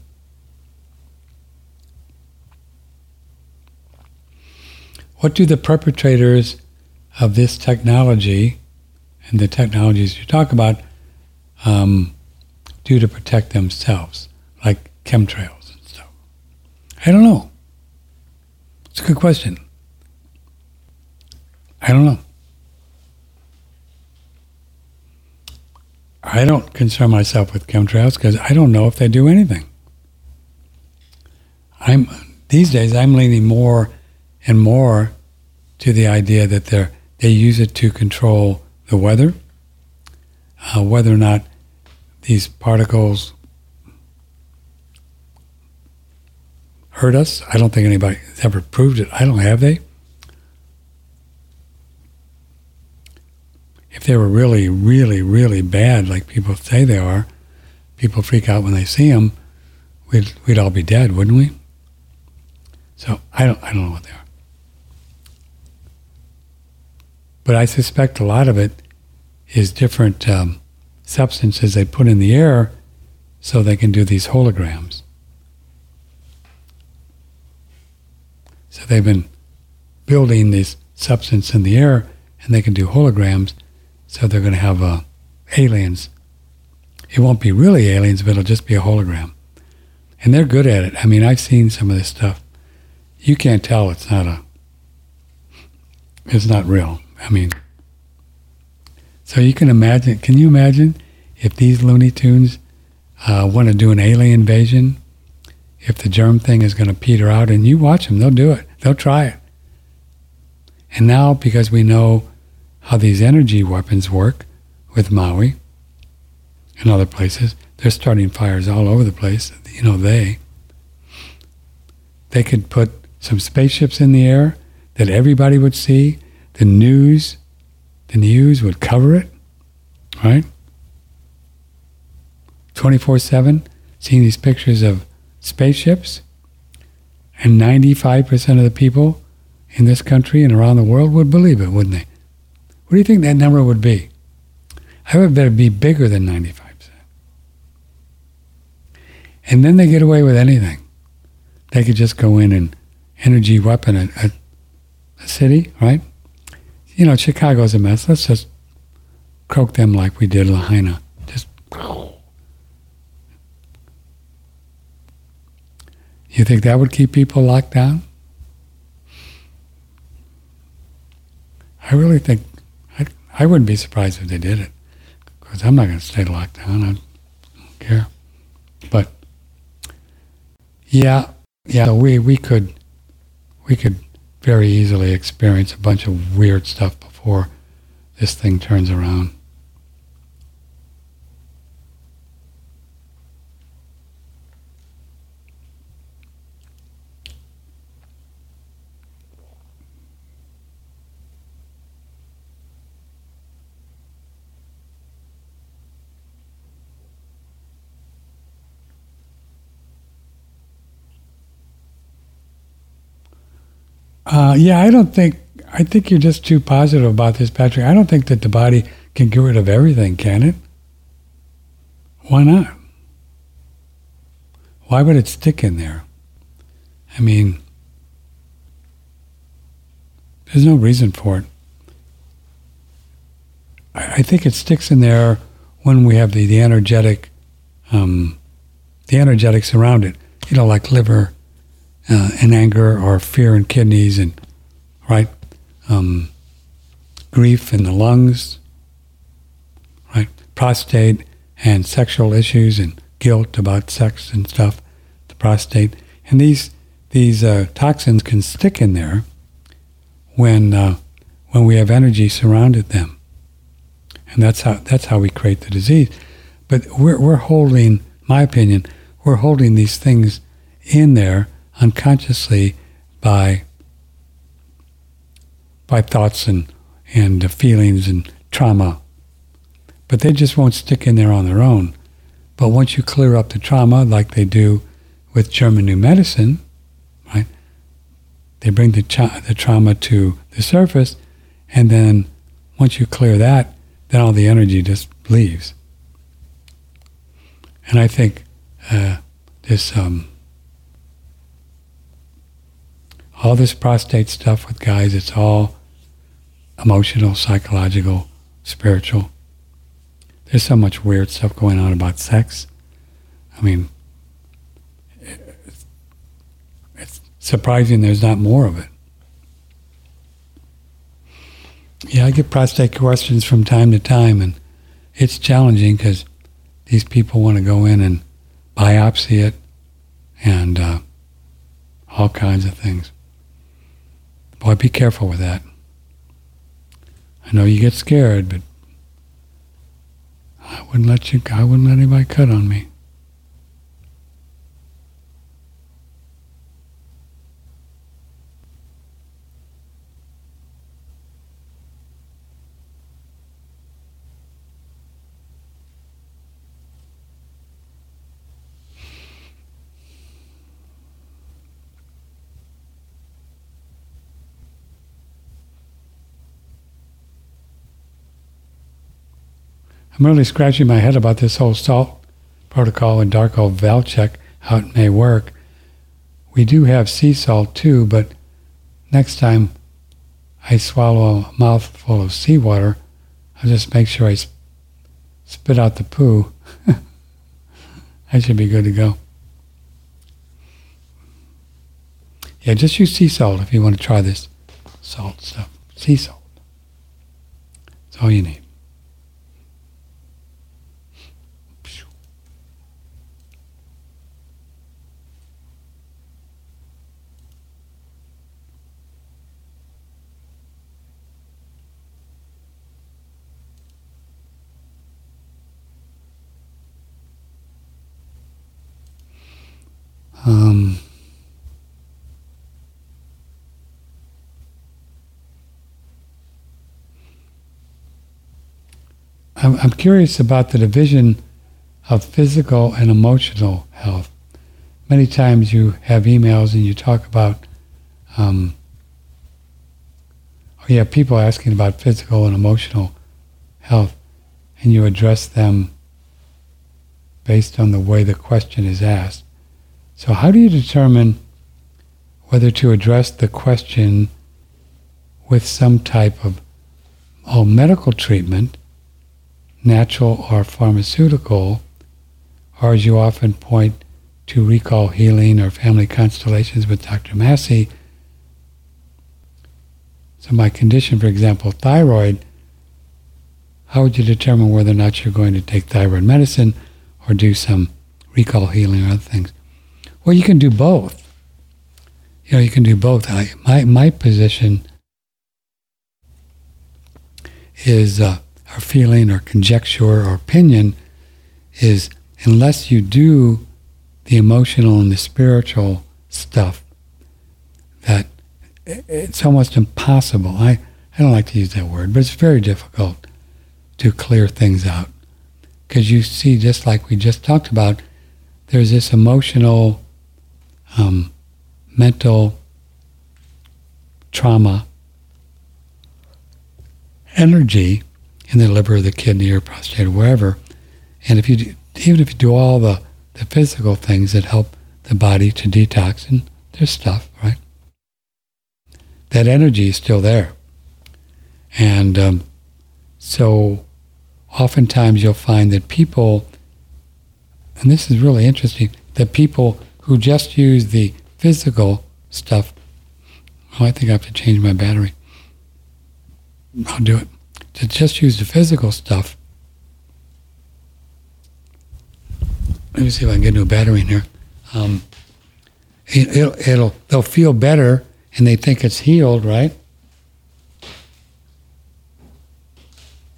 What do the perpetrators of this technology and the technologies you talk about um, do to protect themselves, like chemtrails and stuff? I don't know. It's a good question. I don't know. I don't concern myself with chemtrails because I don't know if they do anything. I'm these days I'm leaning more and more to the idea that they they use it to control the weather, uh, whether or not these particles hurt us. I don't think anybody ever proved it. I don't have they. If they were really, really, really bad, like people say they are, people freak out when they see them. We'd we'd all be dead, wouldn't we? So I don't I don't know what they are, but I suspect a lot of it is different. Um, substances they put in the air so they can do these holograms. So they've been building this substance in the air and they can do holograms. So they're going to have uh, aliens. It won't be really aliens, but it'll just be a hologram. And they're good at it. I mean, I've seen some of this stuff. You can't tell it's not a, it's not real. I mean, so you can imagine, can you imagine if these Looney Tunes uh, want to do an alien invasion, if the germ thing is going to peter out, and you watch them, they'll do it. They'll try it. And now, because we know how these energy weapons work with Maui and other places, they're starting fires all over the place. You know, they, they could put some spaceships in the air that everybody would see. The news, the news would cover it, right? 24 7, seeing these pictures of spaceships. And 95% of the people in this country and around the world would believe it, wouldn't they? What do you think that number would be? I would bet it'd be bigger than 95%. And then they get away with anything. They could just go in and energy weapon a, a, a city, right? You know, Chicago's a mess. Let's just croak them like we did Lahaina. Just. You think that would keep people locked down? I really think I, wouldn't be surprised if they did it because I'm not going to stay locked down. I don't care. But yeah, yeah, so we we could we could very easily experience a bunch of weird stuff before this thing turns around. Uh, yeah, I don't think. I think you're just too positive about this, Patrick. I don't think that the body can get rid of everything, can it? Why not? Why would it stick in there? I mean, there's no reason for it. I, I think it sticks in there when we have the, the energetic, um, the energetics around it. You know, like liver uh, and anger or fear in kidneys and right um, grief in the lungs right prostate and sexual issues and guilt about sex and stuff the prostate. And these these uh, toxins can stick in there when uh, when we have energy surrounded them. And that's how that's how we create the disease. But we're, we're holding my opinion we're holding these things in there unconsciously by by thoughts and and feelings and trauma. But they just won't stick in there on their own. But once you clear up the trauma, like they do with German New Medicine, right? They bring the, cha- the trauma to the surface, and then once you clear that, then all the energy just leaves. And I think uh, this um, all this prostate stuff with guys, it's all emotional, psychological, spiritual. There's so much weird stuff going on about sex. I mean, it's, surprising there's not more of it. Yeah, I get prostate questions from time to time, and it's challenging because these people want to go in and biopsy it and uh, all kinds of things. Boy, be careful with that. I know you get scared, but I wouldn't let you. I wouldn't let anybody cut on me. I'm really scratching my head about this whole salt protocol and Darko Velcek, how it may work. We do have sea salt too, but next time I swallow a mouthful of seawater, I'll just make sure I sp- spit out the poo. I should be good to go. Yeah, just use sea salt if you want to try this salt stuff. Sea salt. That's all you need. Um, I'm, I'm curious about the division of physical and emotional health. Many times you have emails and you talk about, um, oh yeah, people asking about physical and emotional health, and you address them based on the way the question is asked. So, how do you determine whether to address the question with some type of oh, medical treatment, natural or pharmaceutical, or as you often point to recall healing or family constellations with Dr. Massey. So, my condition, for example, thyroid, how would you determine whether or not you're going to take thyroid medicine or do some recall healing or other things? Well, you can do both. You know, you can do both. I, my, my position is, uh, or feeling or conjecture or opinion is unless you do the emotional and the spiritual stuff, that it's almost impossible. I, I don't like to use that word, but it's very difficult to clear things out. Because you see, just like we just talked about, there's this emotional, um, mental trauma energy in the liver, the kidney, or prostate, or wherever. And if you do, even if you do all the, the physical things that help the body to detox, and there's stuff, right? That energy is still there. And um, so oftentimes you'll find that people, and this is really interesting, that people who just use the physical stuff, oh, I think I have to change my battery. I'll do it. To just use the physical stuff. Let me see if I can get a new battery in here. Um, it, it'll, it'll, they'll feel better and they think it's healed, right?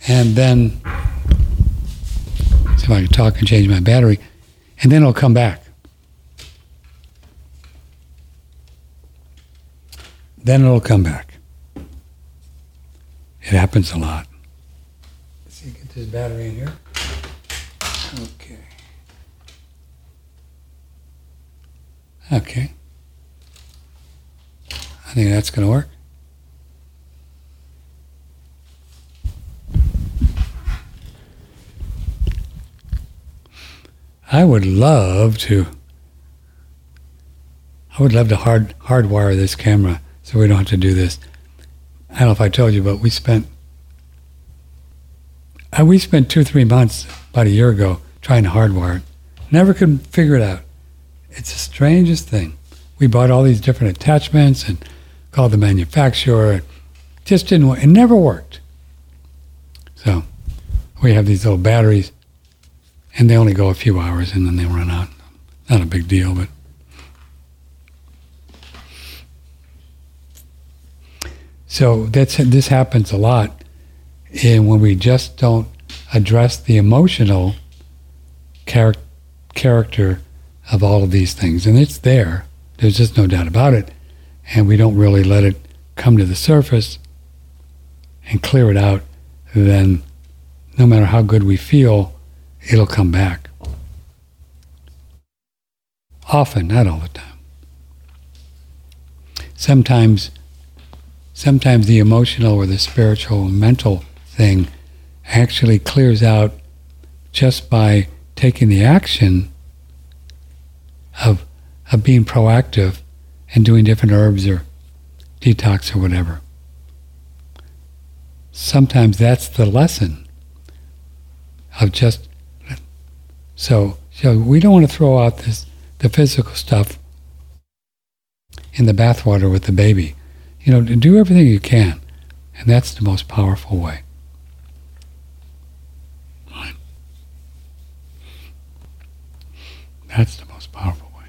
And then, see if I can talk and change my battery, and then it'll come back. Then it'll come back. It happens a lot. Let's see, get this battery in here. Okay. Okay. I think that's going to work. I would love to. I would love to hard hardwire this camera so we don't have to do this. I don't know if I told you, but we spent uh, we spent two three months about a year ago trying to hardwire it. Never could figure it out. It's the strangest thing. We bought all these different attachments and called the manufacturer. Just didn't work. It never worked. So we have these little batteries, and they only go a few hours and then they run out. Not a big deal, but So that's this happens a lot, and when we just don't address the emotional char- character of all of these things, and it's there. There's just no doubt about it, and we don't really let it come to the surface and clear it out. Then, no matter how good we feel, it'll come back. Often, not all the time. Sometimes sometimes the emotional or the spiritual mental thing actually clears out just by taking the action of, of being proactive and doing different herbs or detox or whatever. Sometimes that's the lesson of just so so we don't want to throw out this the physical stuff in the bathwater with the baby. You know, do everything you can. And that's the most powerful way. That's the most powerful way.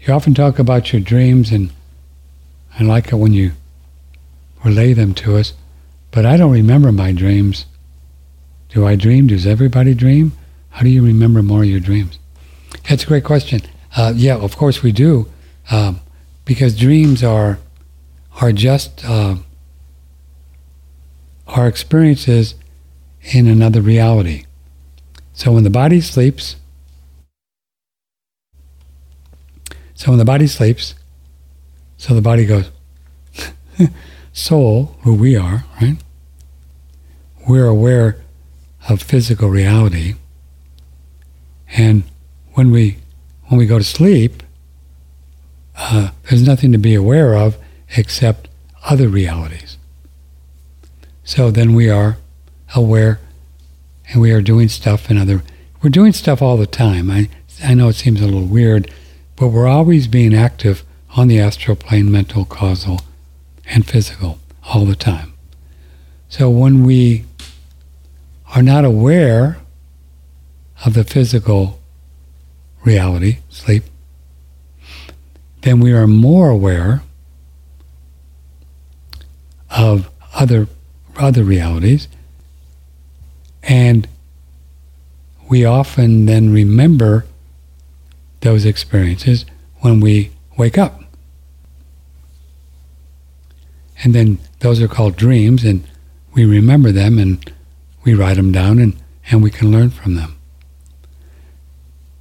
You often talk about your dreams and I like it when you relay them to us, but I don't remember my dreams. Do I dream? Does everybody dream? How do you remember more of your dreams? That's a great question. Uh, yeah, of course we do, um, because dreams are are just uh, our experiences in another reality. So when the body sleeps, so when the body sleeps, so the body goes, soul, who we are, right? We're aware of physical reality. And when we when we go to sleep, uh, there's nothing to be aware of except other realities. So then we are aware and we are doing stuff in other we're doing stuff all the time. I I know it seems a little weird, but we're always being active on the astral plane, mental, causal, and physical all the time. So when we are not aware of the physical reality, sleep, then we are more aware of other other realities and we often then remember those experiences when we wake up. And then those are called dreams, and we remember them and we write them down and, and we can learn from them.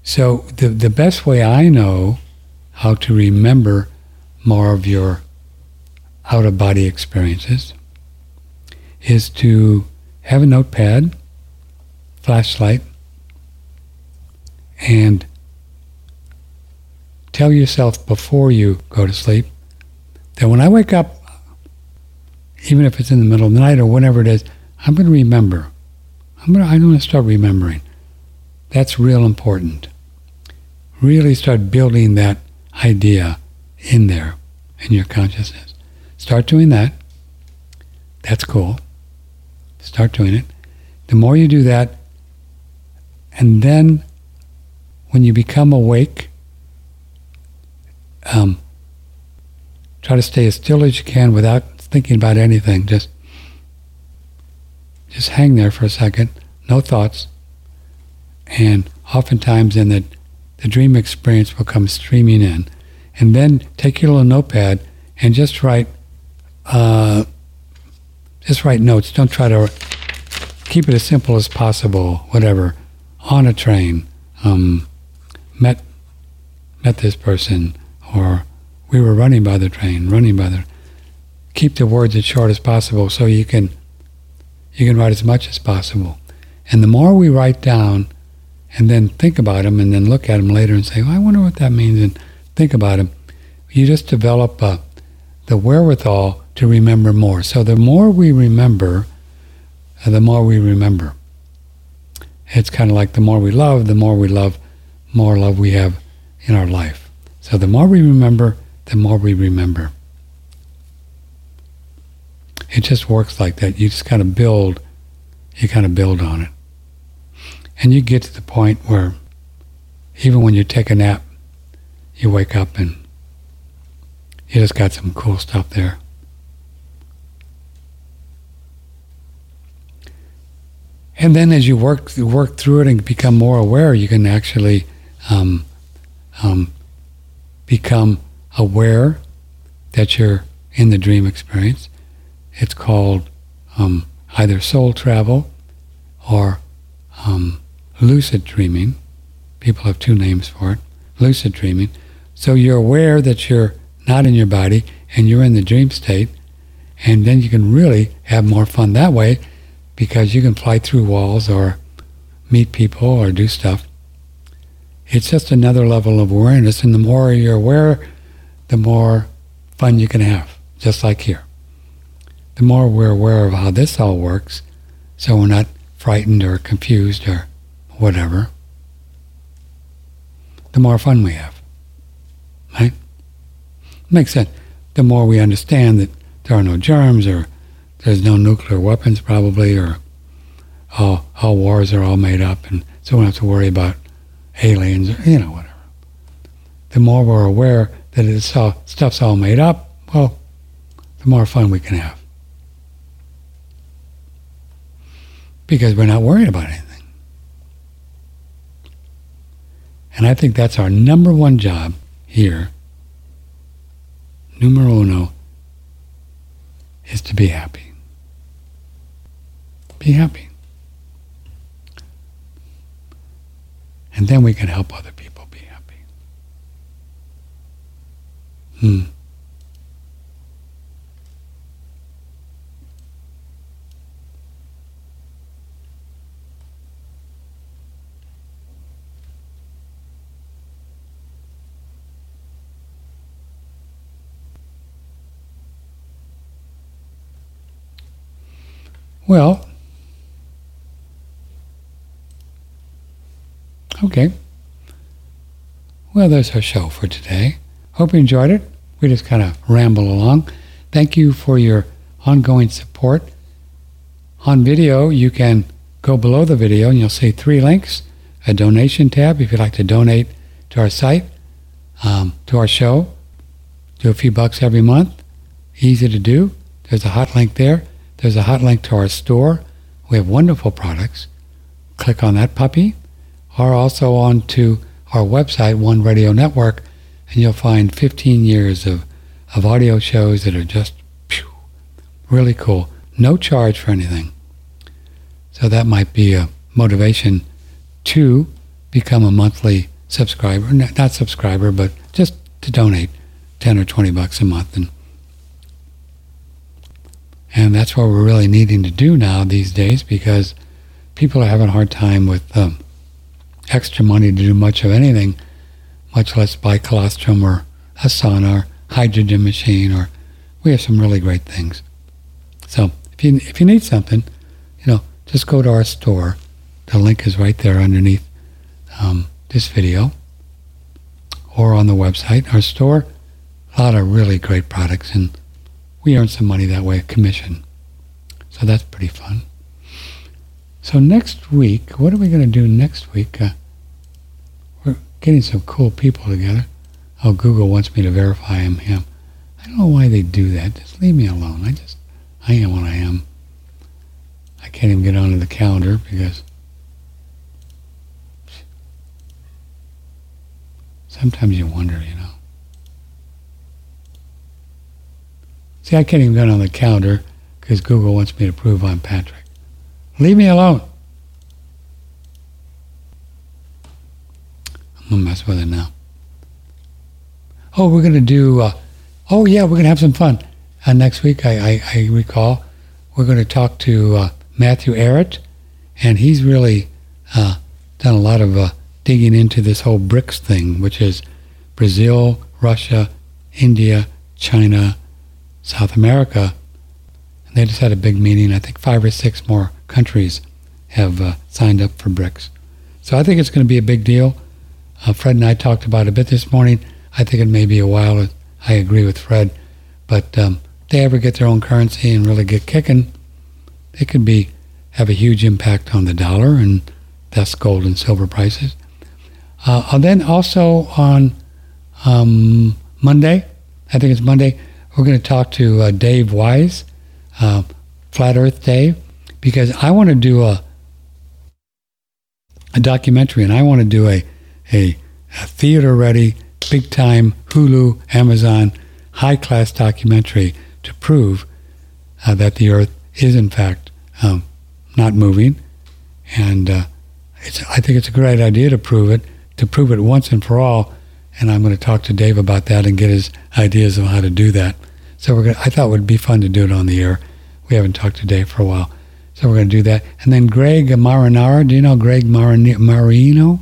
So, the, the best way I know how to remember more of your out of body experiences is to have a notepad, flashlight, and tell yourself before you go to sleep that when I wake up, even if it's in the middle of the night or whenever it is, I'm going to remember. I'm going to, I'm going to start remembering. That's real important. Really start building that idea in there in your consciousness. Start doing that. That's cool. Start doing it. The more you do that, and then when you become awake, um, try to stay as still as you can without thinking about anything. Just, just hang there for a second, no thoughts, and oftentimes in the the dream experience will come streaming in, and then take your little notepad and just write, uh, just write notes. Don't try to keep it as simple as possible. Whatever, on a train. Um, met met this person, or we were running by the train, running by the. Keep the words as short as possible so you can you can write as much as possible. And the more we write down, and then think about them, and then look at them later and say, well, I wonder what that means, and think about them, you just develop uh, the wherewithal to remember more. So the more we remember, uh, the more we remember. It's kind of like the more we love, the more we love, more love we have in our life. So the more we remember, the more we remember. It just works like that. You just kind of build, you kind of build on it. And you get to the point where even when you take a nap, you wake up and you just got some cool stuff there. And then as you work work through it and become more aware, you can actually um, um, become aware that you're in the dream experience. It's called um, either soul travel or um, lucid dreaming. People have two names for it lucid dreaming. So you're aware that you're not in your body and you're in the dream state, and then you can really have more fun that way because you can fly through walls or meet people or do stuff. It's just another level of awareness, and the more you're aware, the more fun you can have, just like here. The more we're aware of how this all works, so we're not frightened or confused or whatever, the more fun we have. Right? Makes sense. The more we understand that there are no germs or there's no nuclear weapons probably or all, all wars are all made up and so we don't have to worry about aliens you know, whatever. The more we're aware that it's all, stuff's all made up, well, the more fun we can have. because we're not worried about anything. And I think that's our number one job here. Numero uno is to be happy. Be happy. And then we can help other people be happy. Hmm. Well, okay. Well, there's our show for today. Hope you enjoyed it. We just kind of ramble along. Thank you for your ongoing support. On video, you can go below the video and you'll see three links a donation tab if you'd like to donate to our site, um, to our show. Do a few bucks every month. Easy to do. There's a hot link there. There's a hot link to our store. We have wonderful products. Click on that puppy, or also on to our website, One Radio Network, and you'll find 15 years of, of audio shows that are just phew, really cool. No charge for anything. So that might be a motivation to become a monthly subscriber, not subscriber, but just to donate 10 or 20 bucks a month and and that's what we're really needing to do now these days because people are having a hard time with um, extra money to do much of anything, much less buy colostrum or a sauna or hydrogen machine or we have some really great things. So if you if you need something, you know, just go to our store. The link is right there underneath um, this video or on the website. Our store, a lot of really great products and we earn some money that way, commission. So that's pretty fun. So next week, what are we going to do next week? Uh, we're getting some cool people together. Oh, Google wants me to verify I'm him. I don't know why they do that. Just leave me alone. I just, I am what I am. I can't even get onto the calendar because sometimes you wonder, you know. See, I can't even get on the calendar because Google wants me to prove I'm Patrick. Leave me alone. I'm going to mess with it now. Oh, we're going to do, uh, oh, yeah, we're going to have some fun. Uh, next week, I, I, I, recall, we're going to talk to uh, Matthew Arrett, and he's really uh, done a lot of uh, digging into this whole BRICS thing, which is Brazil, Russia, India, China, South America, and they just had a big meeting. I think five or six more countries have uh, signed up for BRICS. So I think it's going to be a big deal. Uh, Fred and I talked about it a bit this morning. I think it may be a while. I agree with Fred. But um, if they ever get their own currency and really get kicking, it could be have a huge impact on the dollar and thus gold and silver prices. Uh, and then also on um, Monday, I think it's Monday, we're going to talk to uh, Dave Weiss, uh, Flat Earth Dave, because I want to do a a documentary and I want to do a a, a theater ready, big time Hulu, Amazon, high class documentary to prove uh, that the Earth is in fact um, not moving, and uh, I think it's a great idea to prove it to prove it once and for all. And I'm going to talk to Dave about that and get his ideas of how to do that. So we're gonna, I thought it would be fun to do it on the air. We haven't talked to Dave for a while. So we're going to do that. And then Greg Mannarino, do you know Greg Mannarino?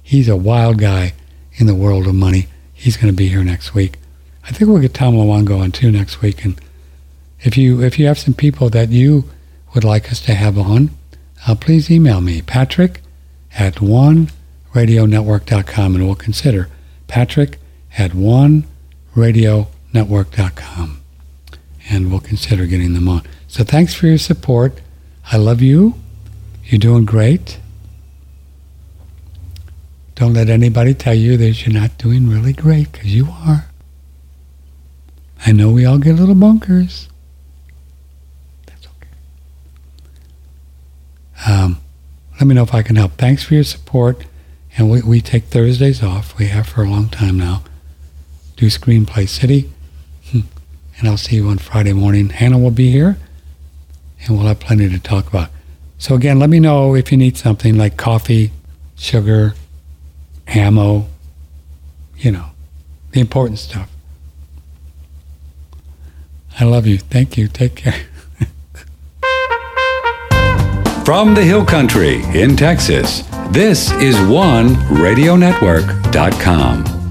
He's a wild guy in the world of money. He's going to be here next week. I think we'll get Tom Luongo on too next week. And if you if you have some people that you would like us to have on, uh, please email me, Patrick at oneradionetwork.com, and we'll consider Patrick at oneradionetwork.com and we'll consider getting them on. So thanks for your support. I love you. You're doing great. Don't let anybody tell you that you're not doing really great because you are. I know we all get little bunkers. That's okay. um, let me know if I can help. Thanks for your support. And we, we take Thursdays off. We have for a long time now. Do Screenplay City. Hmm. And I'll see you on Friday morning. Hannah will be here, and we'll have plenty to talk about. So, again, let me know if you need something like coffee, sugar, ammo, you know, the important stuff. I love you. Thank you. Take care. From the Hill Country in Texas, this is OneRadioNetwork.com.